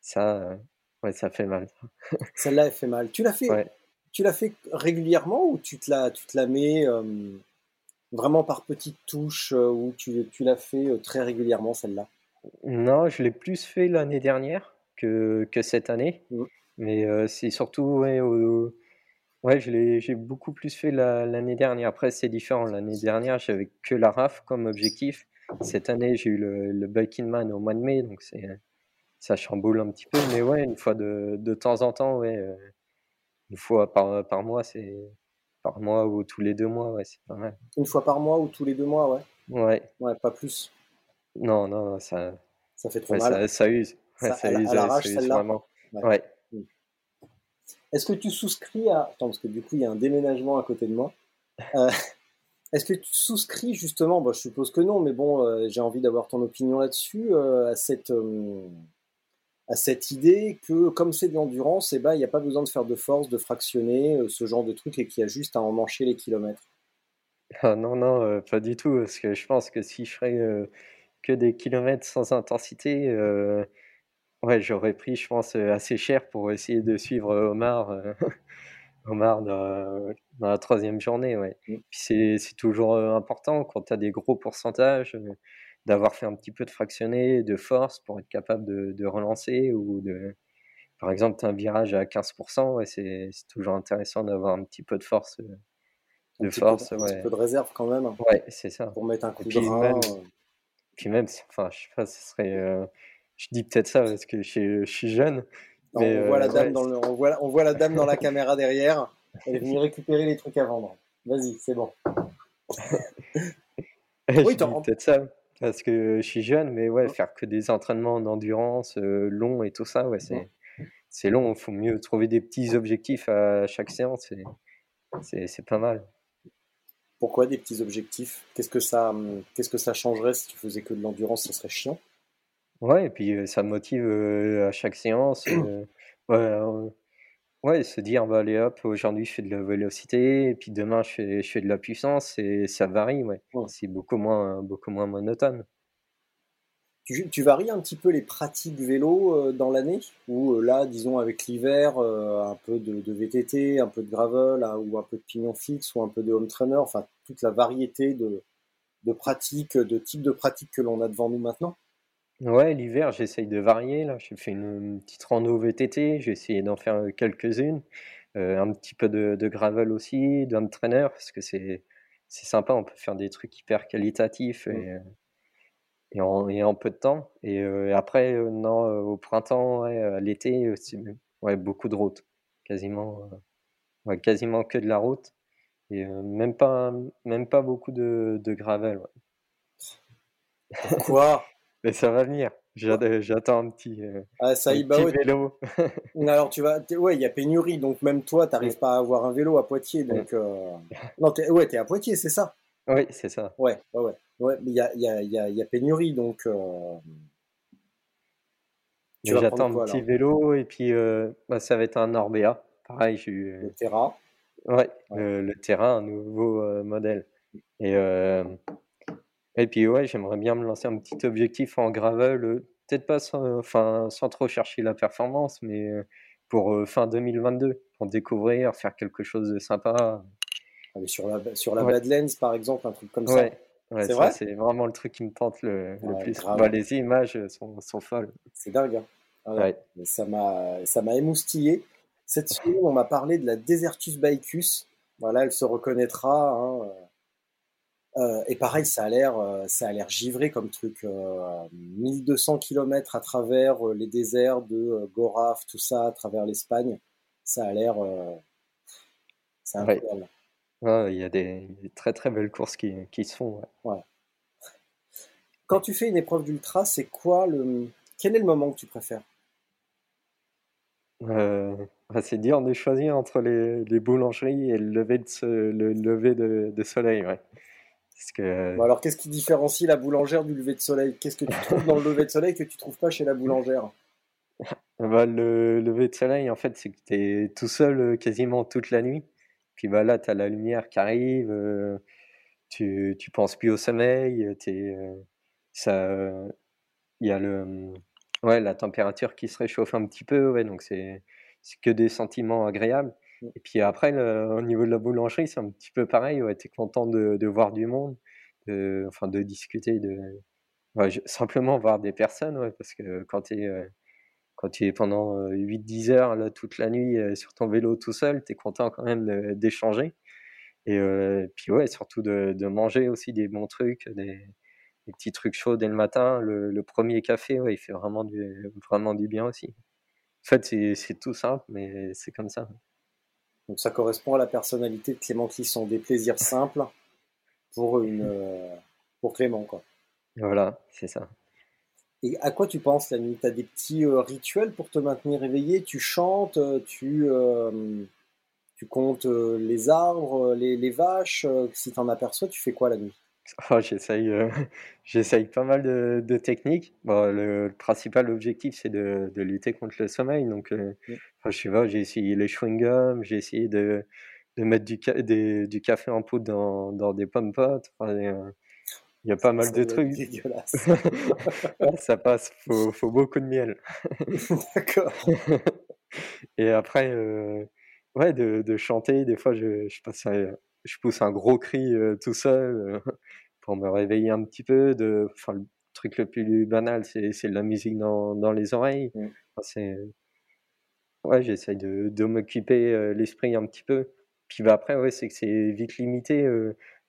[SPEAKER 4] Ça, ouais, ça fait mal. <laughs>
[SPEAKER 3] Celle-là, elle fait mal. Tu l'as fait, tu l'as fait régulièrement ou tu te la, tu te la mets euh, vraiment par petites touches ou tu, tu l'as fait très régulièrement, celle-là?
[SPEAKER 4] Non, je l'ai plus fait l'année dernière que, que cette année. Mmh. Mais euh, c'est surtout, ouais, ouais je l'ai, j'ai beaucoup plus fait l'année dernière. Après, c'est différent. L'année dernière, j'avais que la RAF comme objectif. Cette année, j'ai eu le, le Man au mois de mai, donc c'est, ça chamboule un petit peu. Mais ouais, une fois de, de temps en temps, ouais, euh, une fois par, par mois, c'est par mois ou tous les deux mois, ouais, c'est pas mal.
[SPEAKER 3] Une fois par mois ou tous les deux mois, ouais.
[SPEAKER 4] Ouais.
[SPEAKER 3] Ouais, pas plus.
[SPEAKER 4] Non, non, ça.
[SPEAKER 3] Ça fait trop mal.
[SPEAKER 4] Ça, ça, use. Ça, ça use, ça use vraiment. Ouais. Hmm.
[SPEAKER 3] Est-ce que tu souscris à. Attends, parce que du coup, il y a un déménagement à côté de moi. Euh, <laughs> est-ce que tu souscris justement, bon, je suppose que non, mais bon, euh, j'ai envie d'avoir ton opinion là-dessus, euh, à, cette, à cette idée que comme c'est de l'endurance, eh ben, il n'y a pas besoin de faire de force, de fractionner, ce genre de truc, et qu'il y a juste à emmancher les kilomètres
[SPEAKER 4] ah, Non, non, pas du tout, parce que je pense que si je ferais que des kilomètres sans intensité, euh, ouais, j'aurais pris, je pense, euh, assez cher pour essayer de suivre Omar, euh, <laughs> Omar dans, la troisième journée. Ouais. Puis c'est toujours important quand tu as des gros pourcentages d'avoir fait un petit peu de fractionné, de force pour être capable de, de relancer ou de. Par exemple, tu as un virage à 15%, et c'est toujours intéressant d'avoir un petit peu de force. De force,
[SPEAKER 3] peu, un petit peu de réserve quand même.
[SPEAKER 4] Ouais, c'est ça.
[SPEAKER 3] Pour mettre un coup de rein.
[SPEAKER 4] Puis même, enfin, je sais pas, ce serait. Euh, je dis peut-être ça parce que je, suis jeune.
[SPEAKER 3] mais, on, voit la euh, dame dans le, on, voit, on voit la dame dans la <laughs> caméra derrière. Elle est venue <laughs> récupérer les trucs à vendre. Vas-y, c'est bon. <laughs>
[SPEAKER 4] oui, peut-être ça. Parce que je suis jeune, mais ouais, faire que des entraînements d'endurance longs et tout ça, ouais, c'est c'est long. Il faut mieux trouver des petits objectifs à chaque séance. C'est pas mal.
[SPEAKER 3] Pourquoi des petits objectifs? Qu'est-ce que ça hum, qu'est-ce que ça changerait si tu faisais que de l'endurance Ça serait chiant?
[SPEAKER 4] Ouais, et puis ça motive à chaque séance. <clears throat> ouais, ouais, se dire, bah, allez hop, aujourd'hui je fais de la vélocité, et puis demain je fais, je fais de la puissance, et ça varie, ouais. C'est beaucoup moins, beaucoup moins monotone.
[SPEAKER 3] Tu, varies un petit peu les pratiques vélo dans l'année? Ou là, disons avec l'hiver, un peu de, VTT, un peu de gravel, hein, ou un peu de pignon fixe, ou un peu de home trainer, enfin toute la variété de, de pratiques, de types de pratiques que l'on a devant nous maintenant?
[SPEAKER 4] Ouais, l'hiver, j'essaye de varier. Là, j'ai fait une, petite rando VTT, j'ai essayé d'en faire euh, quelques-unes. Euh, un petit peu de, gravel aussi, d'un trainer, parce que c'est c'est sympa, on peut faire des trucs hyper qualitatifs et, mmh. et, en, et en peu de temps. Et euh, après, non, au printemps, ouais, l'été, ouais, beaucoup de route. Quasiment, ouais, quasiment que de la route. Et même, pas, même pas beaucoup de, de gravel.
[SPEAKER 3] Pourquoi?
[SPEAKER 4] Mais ça va venir. J'attends un petit, euh,
[SPEAKER 3] ah, ça y, bah vélo. <laughs> Alors tu vas, ouais, il y a pénurie, donc même toi, tu n'arrives pas à avoir un vélo à Poitiers, donc euh... non, es, ouais, t'es à Poitiers, c'est ça?
[SPEAKER 4] Oui, c'est ça.
[SPEAKER 3] Ouais, ouais, ouais, il y a, y, a, y, a, y a, pénurie, donc. Euh...
[SPEAKER 4] J'attends un petit vélo et puis euh, bah, ça va être un Orbea. Pareil, j'ai eu.
[SPEAKER 3] Le Terra.
[SPEAKER 4] Ouais, Le, le, Terra, un nouveau euh, modèle. Et et puis ouais, j'aimerais bien me lancer un petit objectif en gravel, euh, peut-être pas sans, enfin, sans trop chercher la performance, mais euh, pour euh, fin 2022, pour découvrir, faire quelque chose de sympa.
[SPEAKER 3] Aller sur la, sur la Badlands, par exemple, un truc comme ça.
[SPEAKER 4] Ouais, c'est vrai? C'est vraiment le truc qui me tente le, plus. Bah, les images sont, sont folles.
[SPEAKER 3] C'est dingue. Hein ah Ça m'a émoustillé. Cette semaine, on m'a parlé de la Desertus Baicus. Voilà, elle se reconnaîtra. Hein. Euh, et pareil, ça a l'air, euh, ça a l'air givré comme truc. 1200 euh, km à travers les déserts de Goraf, tout ça, à travers l'Espagne. Ça a l'air, c'est incroyable.
[SPEAKER 4] il y a des, très très belles courses qui, qui se font.
[SPEAKER 3] Ouais. Quand tu fais une épreuve d'ultra, c'est quoi le, quel est le moment que tu préfères?
[SPEAKER 4] Bah, c'est dur de choisir entre les, les, boulangeries et le lever de, le lever de, de soleil. Ouais
[SPEAKER 3] que... alors, qu'est-ce qui différencie la boulangère du lever de soleil? Qu'est-ce que tu trouves dans le lever de soleil que tu trouves pas chez la boulangère? <laughs>
[SPEAKER 4] Bah, Le lever de soleil, en fait, c'est que tu es tout seul euh, quasiment toute la nuit. Puis bah, là, tu as la lumière qui arrive, euh, tu, tu penses plus au sommeil, euh, ça, il y a le, ouais, la température qui se réchauffe un petit peu, ouais, donc c'est que des sentiments agréables. Et puis après, au niveau de la boulangerie, c'est un petit peu pareil. Ouais, tu es content de, voir du monde, de, enfin de discuter, de simplement voir des personnes. Ouais, parce que quand tu es, euh, es pendant 8-10 euh, heures là, toute la nuit euh, sur ton vélo tout seul, tu es content quand même d'échanger. Et puis ouais, surtout de, manger aussi des bons trucs, des, petits trucs chauds dès le matin. Le, le premier café, ouais, il fait vraiment du, vraiment du bien aussi. En fait, c'est tout simple, mais c'est comme ça.
[SPEAKER 3] Donc ça correspond à la personnalité de Clément Clisson, des plaisirs simples pour, une, euh, pour Clément. Quoi.
[SPEAKER 4] Voilà, c'est ça.
[SPEAKER 3] Et à quoi tu penses la nuit Tu as des petits euh, rituels pour te maintenir éveillé? Tu chantes, euh, tu, tu comptes les arbres, les, les vaches Si tu en aperçois, tu fais quoi la nuit <laughs>
[SPEAKER 4] Oh, j'essaye, euh, <laughs> j'essaye pas mal de, de techniques. Bon, le, principal objectif, c'est de, de, lutter contre le sommeil. Donc, euh, je sais pas, j'ai essayé les chewing-gums, j'ai essayé de, de mettre du, des, du café en poudre dans, dans des pommes potes. Euh, il y a pas mal de trucs. <laughs> ça passe, faut, faut beaucoup de miel.
[SPEAKER 3] D'accord.
[SPEAKER 4] Et après, euh, ouais, de, de chanter, des fois, je, je passe je pousse un gros cri tout seul <laughs> pour me réveiller un petit peu. De, enfin, le truc le plus banal, c'est, de la musique dans, dans les oreilles. Mmh. c'est, ouais, j'essaye de, de m'occuper l'esprit un petit peu. Puis bah, après, ouais, c'est que c'est vite limité.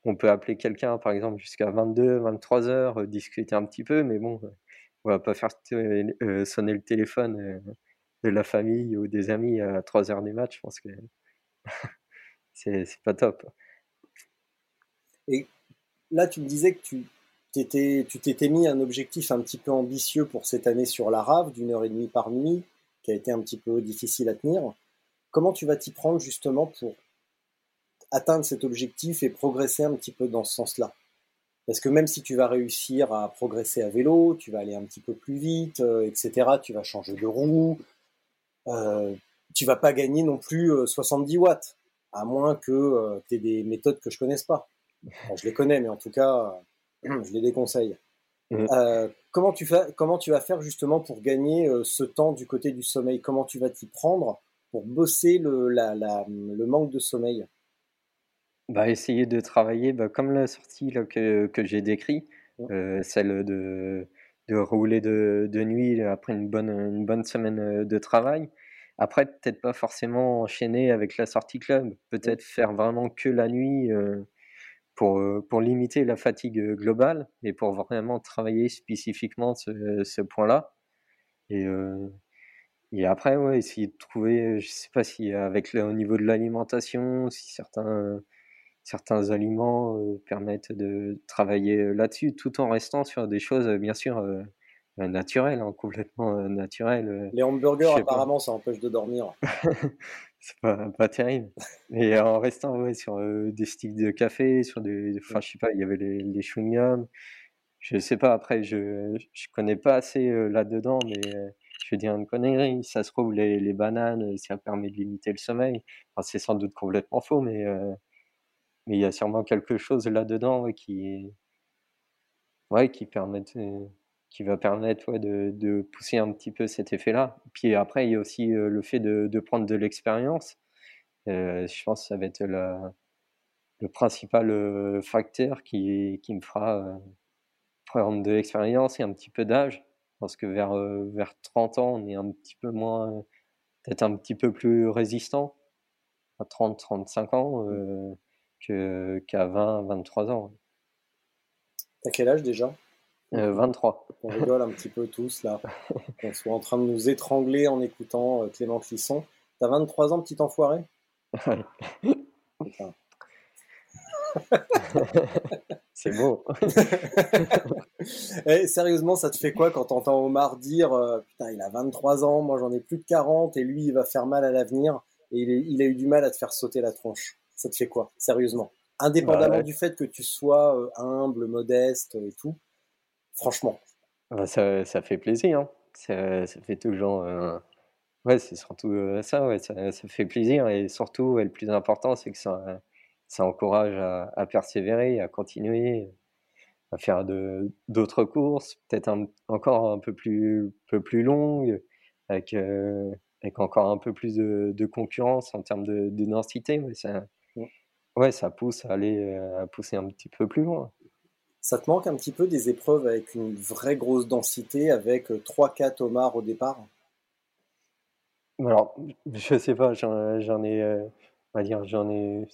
[SPEAKER 4] on peut appeler quelqu'un, par exemple, jusqu'à 22, 23 heures, discuter un petit peu, mais bon, on va pas faire sonner le téléphone de la famille ou des amis à 3 heures du match. Je pense que <laughs> c'est, c'est pas top.
[SPEAKER 3] Et là, tu me disais que tu, t'étais, tu t'étais mis un objectif un petit peu ambitieux pour cette année sur la rave, d'une heure et demie par nuit, qui a été un petit peu difficile à tenir. Comment tu vas t'y prendre justement pour atteindre cet objectif et progresser un petit peu dans ce sens-là? Parce que même si tu vas réussir à progresser à vélo, tu vas aller un petit peu plus vite, euh, etc., tu vas changer de roue, euh, tu vas pas gagner non plus 70 watts, à moins que tu aies des méthodes que je connaisse pas je les connais, mais en tout cas, je les déconseille. Mmh. Euh, comment, tu fais, comment tu vas faire justement pour gagner euh, ce temps du côté du sommeil? Comment tu vas t'y prendre pour bosser le, la, le manque de sommeil?
[SPEAKER 4] Bah, Essayer de travailler bah, comme la sortie là, que, que j'ai décrit, mmh. euh, celle de, de rouler de, de, nuit après une bonne, une bonne semaine de travail. Après, peut-être pas forcément enchaîner avec la sortie club, peut-être mmh. faire vraiment que la nuit pour, pour limiter la fatigue globale et pour vraiment travailler spécifiquement ce, ce point-là. Et, et après, ouais, essayer de trouver, je sais pas si avec le, au niveau de l'alimentation, si certains, certains aliments permettent de travailler là-dessus, tout en restant sur des choses, bien sûr, naturelles, hein, complètement naturelles.
[SPEAKER 3] Les hamburgers, apparemment, ça empêche de dormir. <laughs>
[SPEAKER 4] c'est pas, pas terrible. Et en restant ouais, sur des sticks de café, sur des. Enfin, je sais pas, il y avait les, les chewing-gums. Je sais pas, après, je, je connais pas assez là-dedans, mais je vais dire une connerie. Ça se trouve, les, les bananes, ça permet de limiter le sommeil. Enfin, c'est sans doute complètement faux, mais mais il y a sûrement quelque chose là-dedans qui, ouais, qui permet qui va permettre ouais, de, de, pousser un petit peu cet effet-là. Puis après, il y a aussi euh, le fait de, de prendre de l'expérience. Euh, je pense que ça va être la, le principal euh, facteur qui, qui me fera prendre de l'expérience et un petit peu d'âge. Parce que vers, vers 30 ans, on est un petit peu moins, peut-être un petit peu plus résistant, à 30, 35 ans, qu'à 20, 23 ans.
[SPEAKER 3] T'as quel âge déjà?
[SPEAKER 4] 23.
[SPEAKER 3] Euh, On rigole un petit peu tous là. <laughs> On soit en train de nous étrangler en écoutant euh, Clément Clisson. T'as 23 ans, petit enfoiré? <laughs>
[SPEAKER 4] C'est beau. <laughs>
[SPEAKER 3] Eh, sérieusement, ça te fait quoi quand t'entends Omar dire euh, Putain, il a 23 ans, moi j'en ai plus de 40 et lui il va faire mal à l'avenir et il, a eu du mal à te faire sauter la tronche? Ça te fait quoi Sérieusement? Indépendamment du fait que tu sois humble, modeste et tout, franchement.
[SPEAKER 4] Bah, ça, ça, fait plaisir. Hein. Ça, ça, fait toujours. Euh... Ouais, c'est surtout euh, ça, ouais, ça, ça, fait plaisir. Et surtout, le plus important, c'est que ça, ça encourage à, à, persévérer, à continuer, à faire d'autres courses, peut-être encore un peu plus, peu plus longues, avec, euh, avec encore un peu plus de, de concurrence en termes de, de densité. Ouais, ça, mmh. ouais, ça pousse à aller euh, à pousser un petit peu plus loin.
[SPEAKER 3] Ça te manque un petit peu des épreuves avec une vraie grosse densité, avec 3-4 euh, homards au départ?
[SPEAKER 4] Alors, je sais pas, j'en ai, euh, on va dire, j'en ai,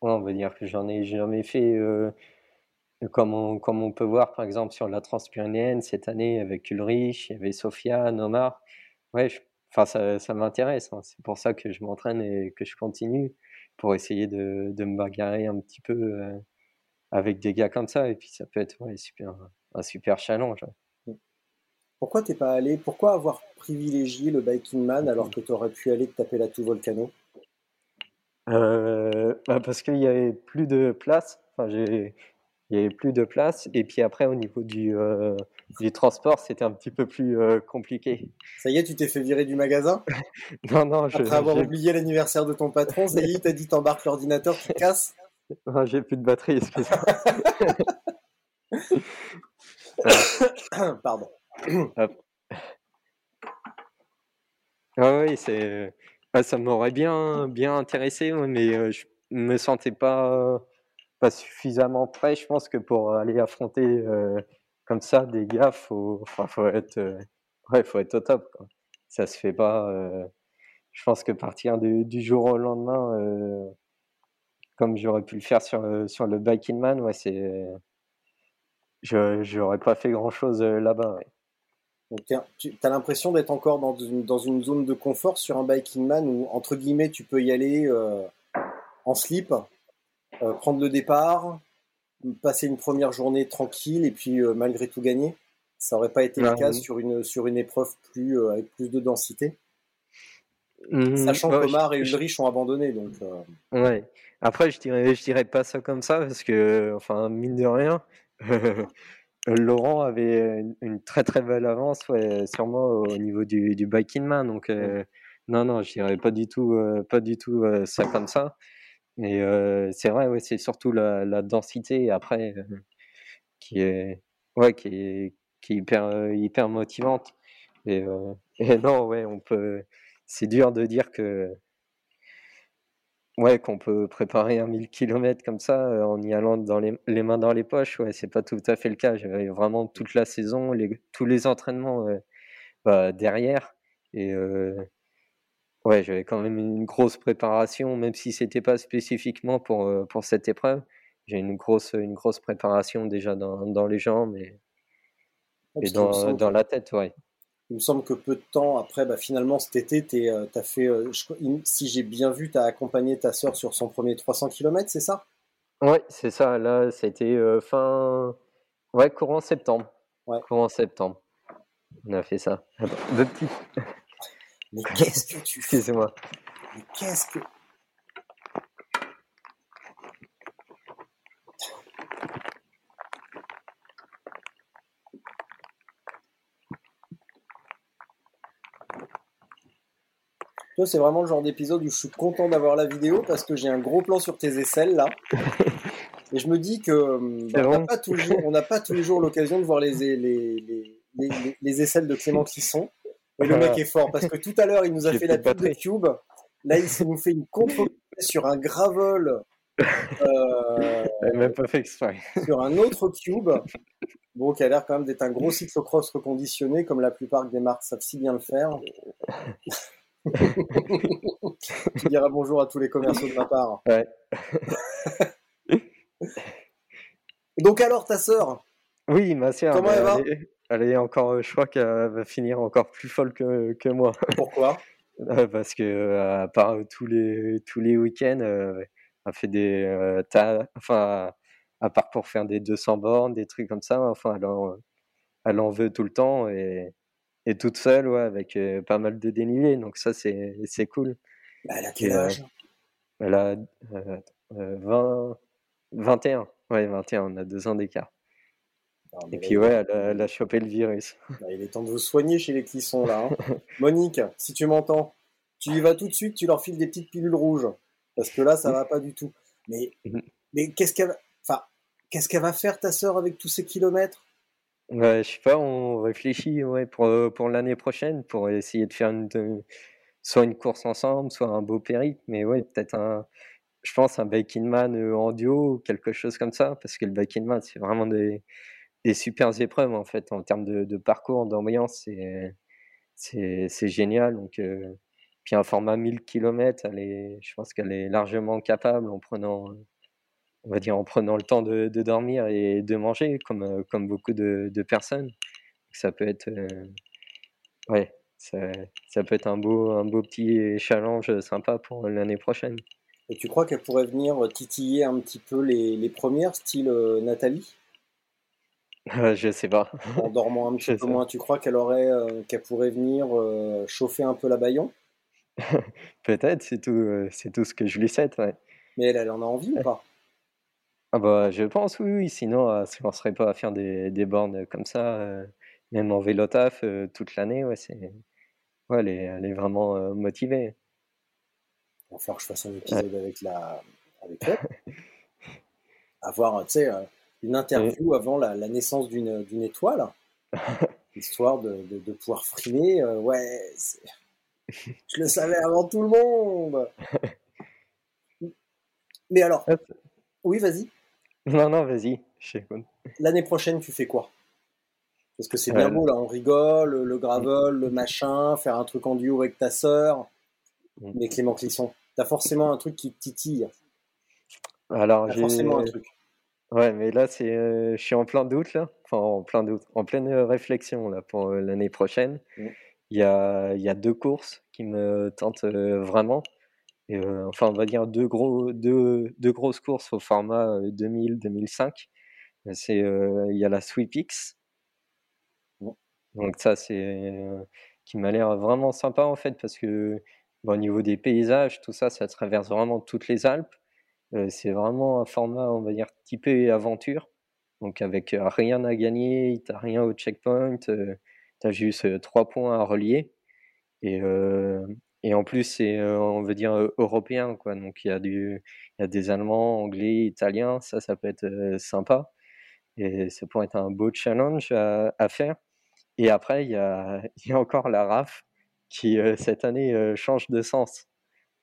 [SPEAKER 4] on va dire que j'en ai jamais fait, euh, comme, on, peut voir par exemple sur la Transpyrénéenne cette année avec Ulrich, il y avait Sofia, Omar. Ouais, enfin, ça, ça m'intéresse, hein. c'est pour ça que je m'entraîne et que je continue, pour essayer de me bagarrer un petit peu avec des gars comme ça. Et puis ça peut être ouais, super, un super challenge.
[SPEAKER 3] Pourquoi t'es pas allé Pourquoi avoir privilégié le Biking Man alors que tu aurais pu aller te taper la tout volcano?
[SPEAKER 4] Euh, bah Parce qu'il y avait plus de place. Enfin, j'ai il y avait plus de place. Et puis après, au niveau du, euh, du transport, c'était un petit peu plus euh, compliqué.
[SPEAKER 3] Ça y est, tu t'es fait virer du magasin? <laughs>
[SPEAKER 4] Non, non.
[SPEAKER 3] Après avoir oublié l'anniversaire de ton patron, ça y est, il t'a dit t'embarques l'ordinateur, tu casses
[SPEAKER 4] j'ai plus de batterie, excuse-moi. <laughs>
[SPEAKER 3] Pardon.
[SPEAKER 4] Ah oui, c'est, ah, ça m'aurait bien, bien intéressé, mais euh, je me sentais pas, pas suffisamment prêt. Je pense que pour aller affronter euh, comme ça des gars, faut, enfin, faut être, euh, ouais, faut être au top. Quoi. Ça se fait pas. je pense que partir du, du jour au lendemain comme j'aurais pu le faire sur, euh, sur le Biking Man, ouais, c'est. Je n'aurais pas fait grand chose euh, là-bas.
[SPEAKER 3] Ouais. tu as l'impression d'être encore dans une, dans une zone de confort sur un Biking Man où, entre guillemets, tu peux y aller euh, en slip, prendre le départ, passer une première journée tranquille et puis malgré tout gagner? Ça aurait pas été le cas sur une, sur une épreuve plus, avec plus de densité? Mmh, Sachant que Omar et Ulrich ont abandonné. Donc,
[SPEAKER 4] Ouais. Après, je dirais, je dirais pas ça comme ça parce que, enfin, mine de rien, <laughs> Laurent avait une, très très belle avance, sûrement au niveau du, du bike in main. Donc, non, non, je dirais pas du tout, pas du tout ça comme ça. Mais c'est vrai, ouais, c'est surtout la, la, densité après qui est, ouais, qui est, qui est hyper, hyper motivante. Et, <laughs> et non, ouais, on peut. C'est dur de dire que Ouais, qu'on peut préparer un 1000 km comme ça euh, en y allant dans les, les, mains dans les poches, ouais, c'est pas tout à fait le cas. J'avais vraiment toute la saison, les, tous les entraînements euh, bah, derrière. Et euh, ouais, j'avais quand même une grosse préparation, même si c'était pas spécifiquement pour, pour cette épreuve. J'ai une grosse, une grosse préparation déjà dans, dans les jambes et, et dans, dans la tête, ouais.
[SPEAKER 3] Il me semble que peu de temps après, bah, finalement cet été, tu euh, as fait, euh, si j'ai bien vu, tu as accompagné ta sœur sur son premier 300 km, c'est ça?
[SPEAKER 4] Oui, c'est ça. Là, ça a été euh, fin. Ouais, courant septembre. Ouais. Courant septembre. On a fait ça. Deux petits.
[SPEAKER 3] Mais qu'est-ce que tu fais?
[SPEAKER 4] Excusez-moi.
[SPEAKER 3] Mais qu'est-ce que. Toi, c'est vraiment le genre d'épisode où je suis content d'avoir la vidéo parce que j'ai un gros plan sur tes aisselles là. <laughs> Et je me dis que bah, on n'a pas, toujours, pas tous les jours l'occasion de voir les, les, les, les, aisselles de Clément Clisson. Et le mec est fort parce que tout à l'heure, il nous a fait la pub de Cube. Là, il nous fait une contre sur un gravel.
[SPEAKER 4] Euh, même pas fait exprès.
[SPEAKER 3] sur un autre Cube. Bon, qui a l'air quand même d'être un gros cyclocross reconditionné, comme la plupart des marques savent si bien le faire. Tu diras bonjour à tous les commerciaux de ma part.
[SPEAKER 4] Ouais. <laughs>
[SPEAKER 3] Donc alors, ta sœur?
[SPEAKER 4] Oui, ma sœur.
[SPEAKER 3] Comment elle, va?
[SPEAKER 4] elle est encore, je crois qu'elle va finir encore plus folle que, que moi.
[SPEAKER 3] Pourquoi? <laughs>
[SPEAKER 4] Euh, Parce que euh, à part tous les tous les week-ends, euh, elle fait des, enfin, à part pour faire des 200 bornes, des trucs comme ça, enfin, elle en, elle en veut tout le temps et et toute seule, ouais, avec euh, pas mal de dénivelé. Donc ça, c'est, c'est cool.
[SPEAKER 3] Bah, elle a quel âge?
[SPEAKER 4] Elle a 20, 21. Ouais, 21, on a deux ans d'écart. Et puis ouais, elle a, chopé le virus. <laughs>
[SPEAKER 3] Bah, il est temps de vous soigner chez les clissons là. Hein. <laughs> Monique, si tu m'entends, tu y vas tout de suite, tu leur files des petites pilules rouges. Parce que là, ça va pas du tout. Mais, <laughs> mais qu'est-ce qu'elle enfin, qu'est-ce qu'elle va faire ta sœur avec tous ces kilomètres?
[SPEAKER 4] Ouais, je sais pas, on réfléchit ouais, pour, euh, pour l'année prochaine pour essayer de faire une, soit une course ensemble, soit un beau périple, mais ouais, peut-être un, je pense un man euh, en duo quelque chose comme ça, parce que le bike man, c'est vraiment des, des super épreuves en fait, en termes de, de parcours, d'ambiance, c'est génial. Donc, euh, puis un format 1000 km, elle est, je pense qu'elle est largement capable en prenant on va dire en prenant le temps de, dormir et de manger, comme, euh, comme beaucoup de, personnes. Ça peut être, euh, ouais, ça, peut être un beau, un beau petit challenge sympa pour l'année prochaine.
[SPEAKER 3] Et tu crois qu'elle pourrait venir titiller un petit peu les, premières, style euh, Nathalie?
[SPEAKER 4] Je sais pas.
[SPEAKER 3] En dormant un <laughs> petit peu moins, tu crois qu'elle aurait, qu'elle pourrait venir chauffer un peu la baillon? <laughs>
[SPEAKER 4] Peut-être, c'est tout, c'est tout ce que je lui souhaite. Ouais.
[SPEAKER 3] Mais elle, elle en a envie ou pas?
[SPEAKER 4] Ah bah, je pense, oui, oui. Sinon, euh, si on ne serait pas à faire des, des bornes comme ça, euh, même en vélo taf euh, toute l'année, ouais, c'est... Ouais, elle, est, elle est vraiment motivée.
[SPEAKER 3] Il va falloir que je fasse un épisode avec la avec elle. <laughs> Avoir, tu sais, une interview avant la, la naissance d'une, d'une étoile, <laughs> histoire de, de, de pouvoir frimer. ouais, je le savais avant tout le monde. <laughs> Mais alors, oui, vas-y.
[SPEAKER 4] Non, non, vas-y,
[SPEAKER 3] L'année prochaine, tu fais quoi? Parce que c'est bien beau, là, on rigole, le gravel, le machin, faire un truc en duo avec ta sœur. Mm. Mais Clément Clisson, t'as forcément un truc qui te titille.
[SPEAKER 4] Alors, j'ai forcément un truc. Ouais, mais là, c'est, euh, je suis en plein doute, là. Enfin, en plein doute, en pleine euh, réflexion, là, pour euh, l'année prochaine. Mm. Il, y a, il y a deux courses qui me tentent vraiment. Euh, enfin, on va dire deux, gros, deux, grosses courses au format 2000-2005. C'est, il y a la SweepX. Donc ça, c'est qui m'a l'air vraiment sympa en fait parce que au niveau des paysages, tout ça, ça traverse vraiment toutes les Alpes. c'est vraiment un format, on va dire, typé aventure. Donc avec rien à gagner, t'as rien au checkpoint, tu as juste trois points à relier. Et, et en plus, c'est, on veut dire, européen. Quoi. Donc il y, a y a des Allemands, Anglais, Italiens, ça, ça peut être sympa. Et ça pourrait être un beau challenge à, faire. Et après, il y a, <laughs> y a encore la RAF qui, cette année, change de sens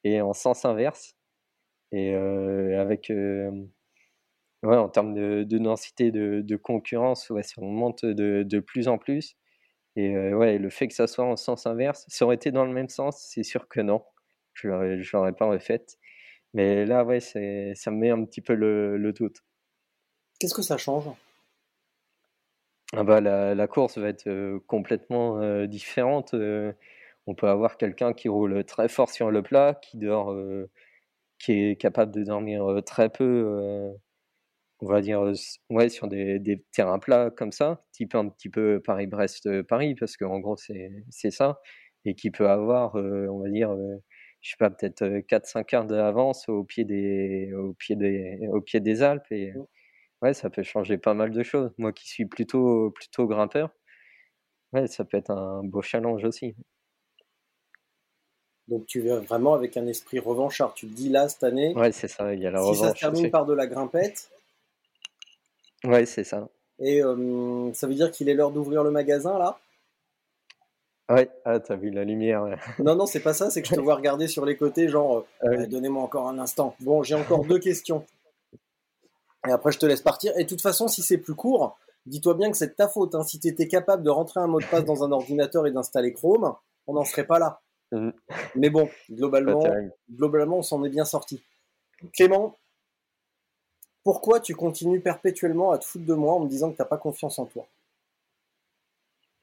[SPEAKER 4] et en sens inverse. Et avec ouais, en termes de, densité de, concurrence, ouais, ça monte de, plus en plus. Et ouais, le fait que ça soit en sens inverse, ça aurait été dans le même sens, c'est sûr que non. Je ne l'aurais pas refait. Mais là, ouais, ça me met un petit peu le, le doute.
[SPEAKER 3] Qu'est-ce que ça change?
[SPEAKER 4] Ah bah, la, la, course va être complètement différente. on peut avoir quelqu'un qui roule très fort sur le plat, qui dort, qui est capable de dormir très peu on va dire, ouais, sur des, des, terrains plats comme ça, type un petit peu Paris-Brest-Paris, parce qu'en gros, c'est ça, et qui peut avoir, on va dire, je sais pas, peut-être 4-5 heures d'avance au pied des, au pied des, au pied des Alpes, et mmh. ouais, ça peut changer pas mal de choses. Moi qui suis plutôt, plutôt grimpeur, ouais, ça peut être un beau challenge aussi.
[SPEAKER 3] Donc tu viens vraiment avec un esprit revanchard. Tu te dis là cette année.
[SPEAKER 4] Ouais, c'est ça. Il y a la
[SPEAKER 3] si ça se termine par de la grimpette,
[SPEAKER 4] Ouais, c'est ça.
[SPEAKER 3] Et ça veut dire qu'il est l'heure d'ouvrir le magasin là?
[SPEAKER 4] Ouais, ah, t'as vu la lumière. <laughs>
[SPEAKER 3] non, non, c'est pas ça, c'est que je te vois regarder sur les côtés, genre, euh, donnez-moi encore un instant. Bon, j'ai encore deux questions. Et après, je te laisse partir. Et de toute façon, si c'est plus court, dis-toi bien que c'est ta faute. Hein. Si tu étais capable de rentrer un mot de passe dans un ordinateur et d'installer Chrome, on n'en serait pas là. Mmh. Mais bon, globalement, globalement on s'en est bien sorti. Clément, pourquoi tu continues perpétuellement à te foutre de moi en me disant que tu n'as pas confiance en toi?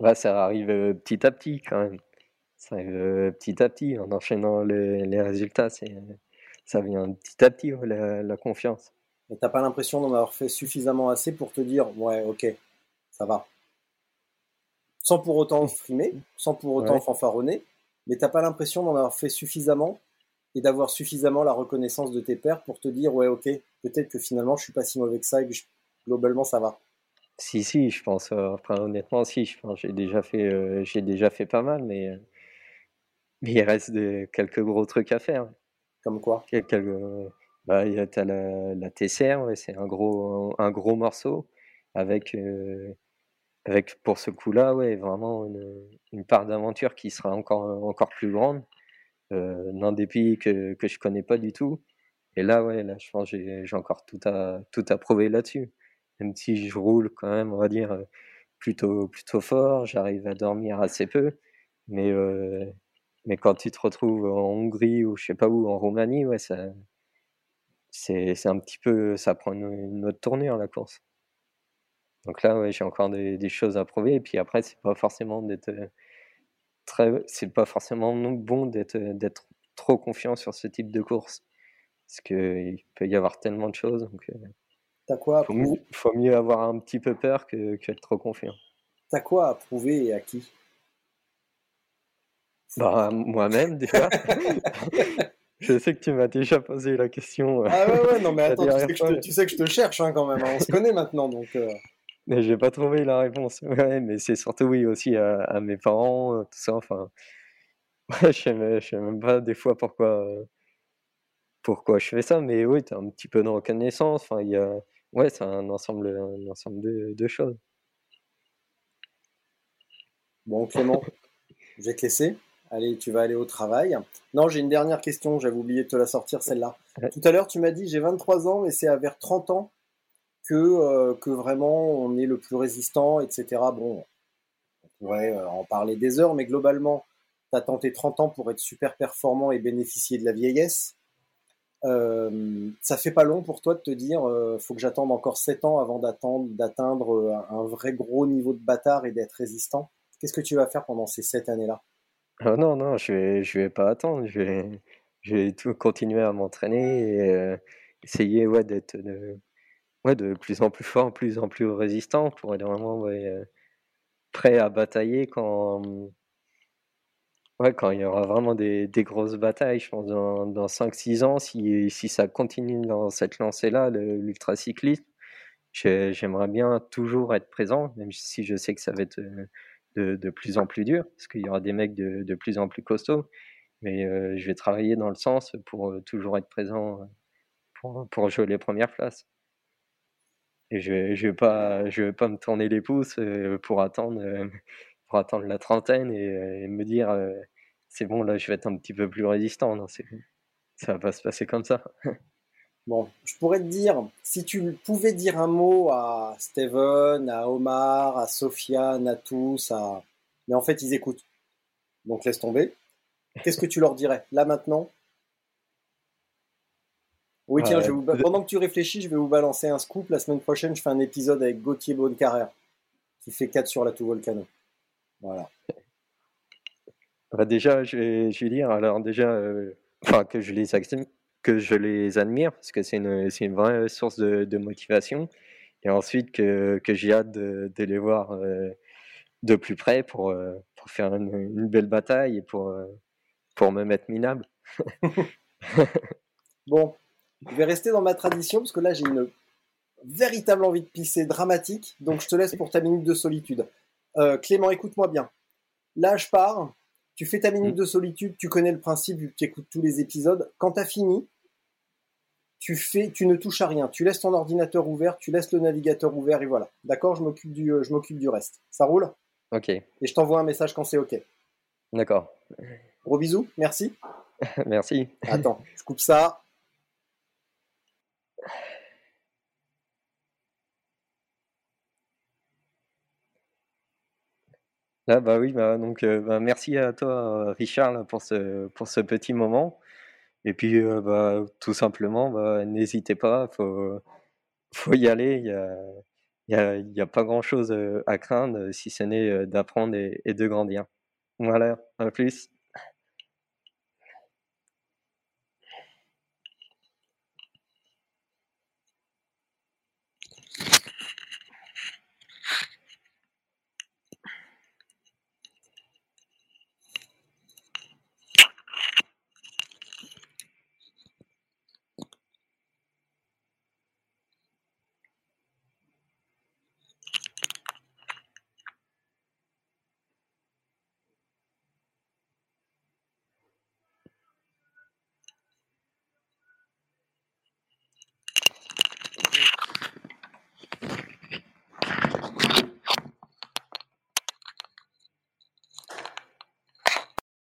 [SPEAKER 4] Bah, Ça arrive euh, petit à petit quand même. Ça arrive euh, petit à petit en enchaînant les, résultats. Ça vient petit à petit la, confiance.
[SPEAKER 3] Et t'as pas l'impression d'en avoir fait suffisamment assez pour te dire ouais ok ça va. Sans pour autant frimer, sans pour autant fanfaronner, mais t'as pas l'impression d'en avoir fait suffisamment et d'avoir suffisamment la reconnaissance de tes pairs pour te dire ouais ok peut-être que finalement je suis pas si mauvais que ça et que globalement ça va.
[SPEAKER 4] Si si je pense euh, honnêtement si je pense j'ai déjà fait euh, j'ai déjà fait pas mal mais, euh, mais il reste quelques gros trucs à faire.
[SPEAKER 3] Comme quoi?
[SPEAKER 4] Quelques, bah, il y a la, la TCR c'est un gros un, gros morceau avec avec pour ce coup-là ouais vraiment une, une part d'aventure qui sera encore encore plus grande euh, dans des pays que, que je connais pas du tout. Et là, ouais, là, je pense que j'ai encore tout à, tout à prouver là-dessus. Même si je roule quand même, on va dire, euh, plutôt, plutôt fort, j'arrive à dormir assez peu. Mais, euh, mais quand tu te retrouves en Hongrie ou je sais pas où, en Roumanie, ouais, ça, c'est, c'est un petit peu, ça prend une, autre tournure la course. Donc là, ouais, j'ai encore des, des, choses à prouver. Et puis après, c'est pas forcément d'être c'est pas forcément bon d'être d'être trop confiant sur ce type de course parce qu'il peut y avoir tellement de choses. Donc,
[SPEAKER 3] euh, quoi
[SPEAKER 4] Il faut, mieux avoir un petit peu peur que, que être trop confiant.
[SPEAKER 3] T'as quoi à prouver et à qui?
[SPEAKER 4] Bah, Moi-même, déjà. <laughs> je sais que tu m'as déjà posé la question.
[SPEAKER 3] Euh, ah ouais, ouais, non, mais attends, tu sais, que je te, tu sais, que je te, cherche hein, quand même. Hein. On se connaît maintenant, donc. Euh...
[SPEAKER 4] Mais j'ai pas trouvé la réponse. <laughs> Ouais, mais c'est surtout oui aussi à, mes parents, euh, tout ça. Enfin, <laughs> je sais, sais même pas des fois pourquoi, pourquoi je fais ça, mais oui, tu as un petit peu de reconnaissance. Enfin, il y a, ouais, c'est un ensemble, un ensemble de, de, choses.
[SPEAKER 3] Bon, Clément, je vais te laisser. Allez, tu vas aller au travail. Non, j'ai une dernière question, j'avais oublié de te la sortir, celle-là. Tout à l'heure, tu m'as dit j'ai 23 ans, mais c'est à vers 30 ans que, euh, que vraiment on est le plus résistant, etc. Bon, on pourrait euh, en parler des heures, mais globalement, tu as tenté 30 ans pour être super performant et bénéficier de la vieillesse. Euh, ça fait pas long pour toi de te dire euh, faut que j'attende encore 7 ans avant d'atteindre un, vrai gros niveau de bâtard et d'être résistant. Qu'est-ce que tu vas faire pendant ces 7 années-là?
[SPEAKER 4] Ah Non, non, je vais, je vais pas attendre. Je vais, je vais tout continuer à m'entraîner et essayer ouais, d'être ouais, de plus en plus fort, plus en plus résistant pour être vraiment prêt à batailler quand, Ouais, quand il y aura vraiment des, des grosses batailles, je pense, dans, dans 5-6 ans, si, si ça continue dans cette lancée-là, l'ultracyclisme, j'aimerais bien toujours être présent, même si je sais que ça va être euh, de, de plus en plus dur, parce qu'il y aura des mecs de, de plus en plus costauds, mais euh, je vais travailler dans le sens pour euh, toujours être présent pour, pour jouer les premières places. Et je ne je vais, pas, je vais pas me tourner les pouces pour attendre <laughs> pour attendre la trentaine et, euh, me dire euh, c'est bon, là, je vais être un petit peu plus résistant. Non, ça va pas se passer comme ça. <laughs>
[SPEAKER 3] Bon, je pourrais te dire, si tu pouvais dire un mot à Steven, à Omar, à Sofiane, à tous, à... mais en fait, ils écoutent. Donc laisse tomber. Qu'est-ce que tu leur dirais Là, maintenant? Oui, tiens, je pendant que tu réfléchis, je vais vous balancer un scoop. La semaine prochaine, je fais un épisode avec Gauthier Bonnecarrère, qui fait 4 sur la tout volcano. Voilà.
[SPEAKER 4] Bah, déjà, je vais, je vais, dire, alors déjà, euh, enfin, que je les que je les admire, parce que c'est une, une, vraie source de, de, motivation. Et ensuite, que, que j'ai hâte de, de, les voir euh, de plus près pour, euh, pour faire une, une, belle bataille et pour, pour me mettre minable. <laughs> <laughs>
[SPEAKER 3] bon, je vais rester dans ma tradition, parce que là, j'ai une véritable envie de pisser dramatique. Donc, je te laisse pour ta minute de solitude. Euh, Clément, écoute-moi bien. Là, je pars. Tu fais ta minute mm. de solitude. Tu connais le principe vu que tu écoutes tous les épisodes. Quand tu as fini, tu fais, tu ne touches à rien. Tu laisses ton ordinateur ouvert, tu laisses le navigateur ouvert et voilà. D'accord Je m'occupe du, euh, je m'occupe du reste. Ça roule?
[SPEAKER 4] Ok.
[SPEAKER 3] Et je t'envoie un message quand c'est ok.
[SPEAKER 4] D'accord.
[SPEAKER 3] Gros bisous. Merci. <laughs>
[SPEAKER 4] Merci.
[SPEAKER 3] Attends, je coupe ça.
[SPEAKER 4] Ah bah oui, bah donc euh, bah merci à toi Richard pour ce pour ce petit moment. Et puis euh, bah, tout simplement, n'hésitez pas, faut faut y aller. Il y a y a, pas grand chose euh, à craindre si ce n'est d'apprendre et de grandir. Voilà, à plus.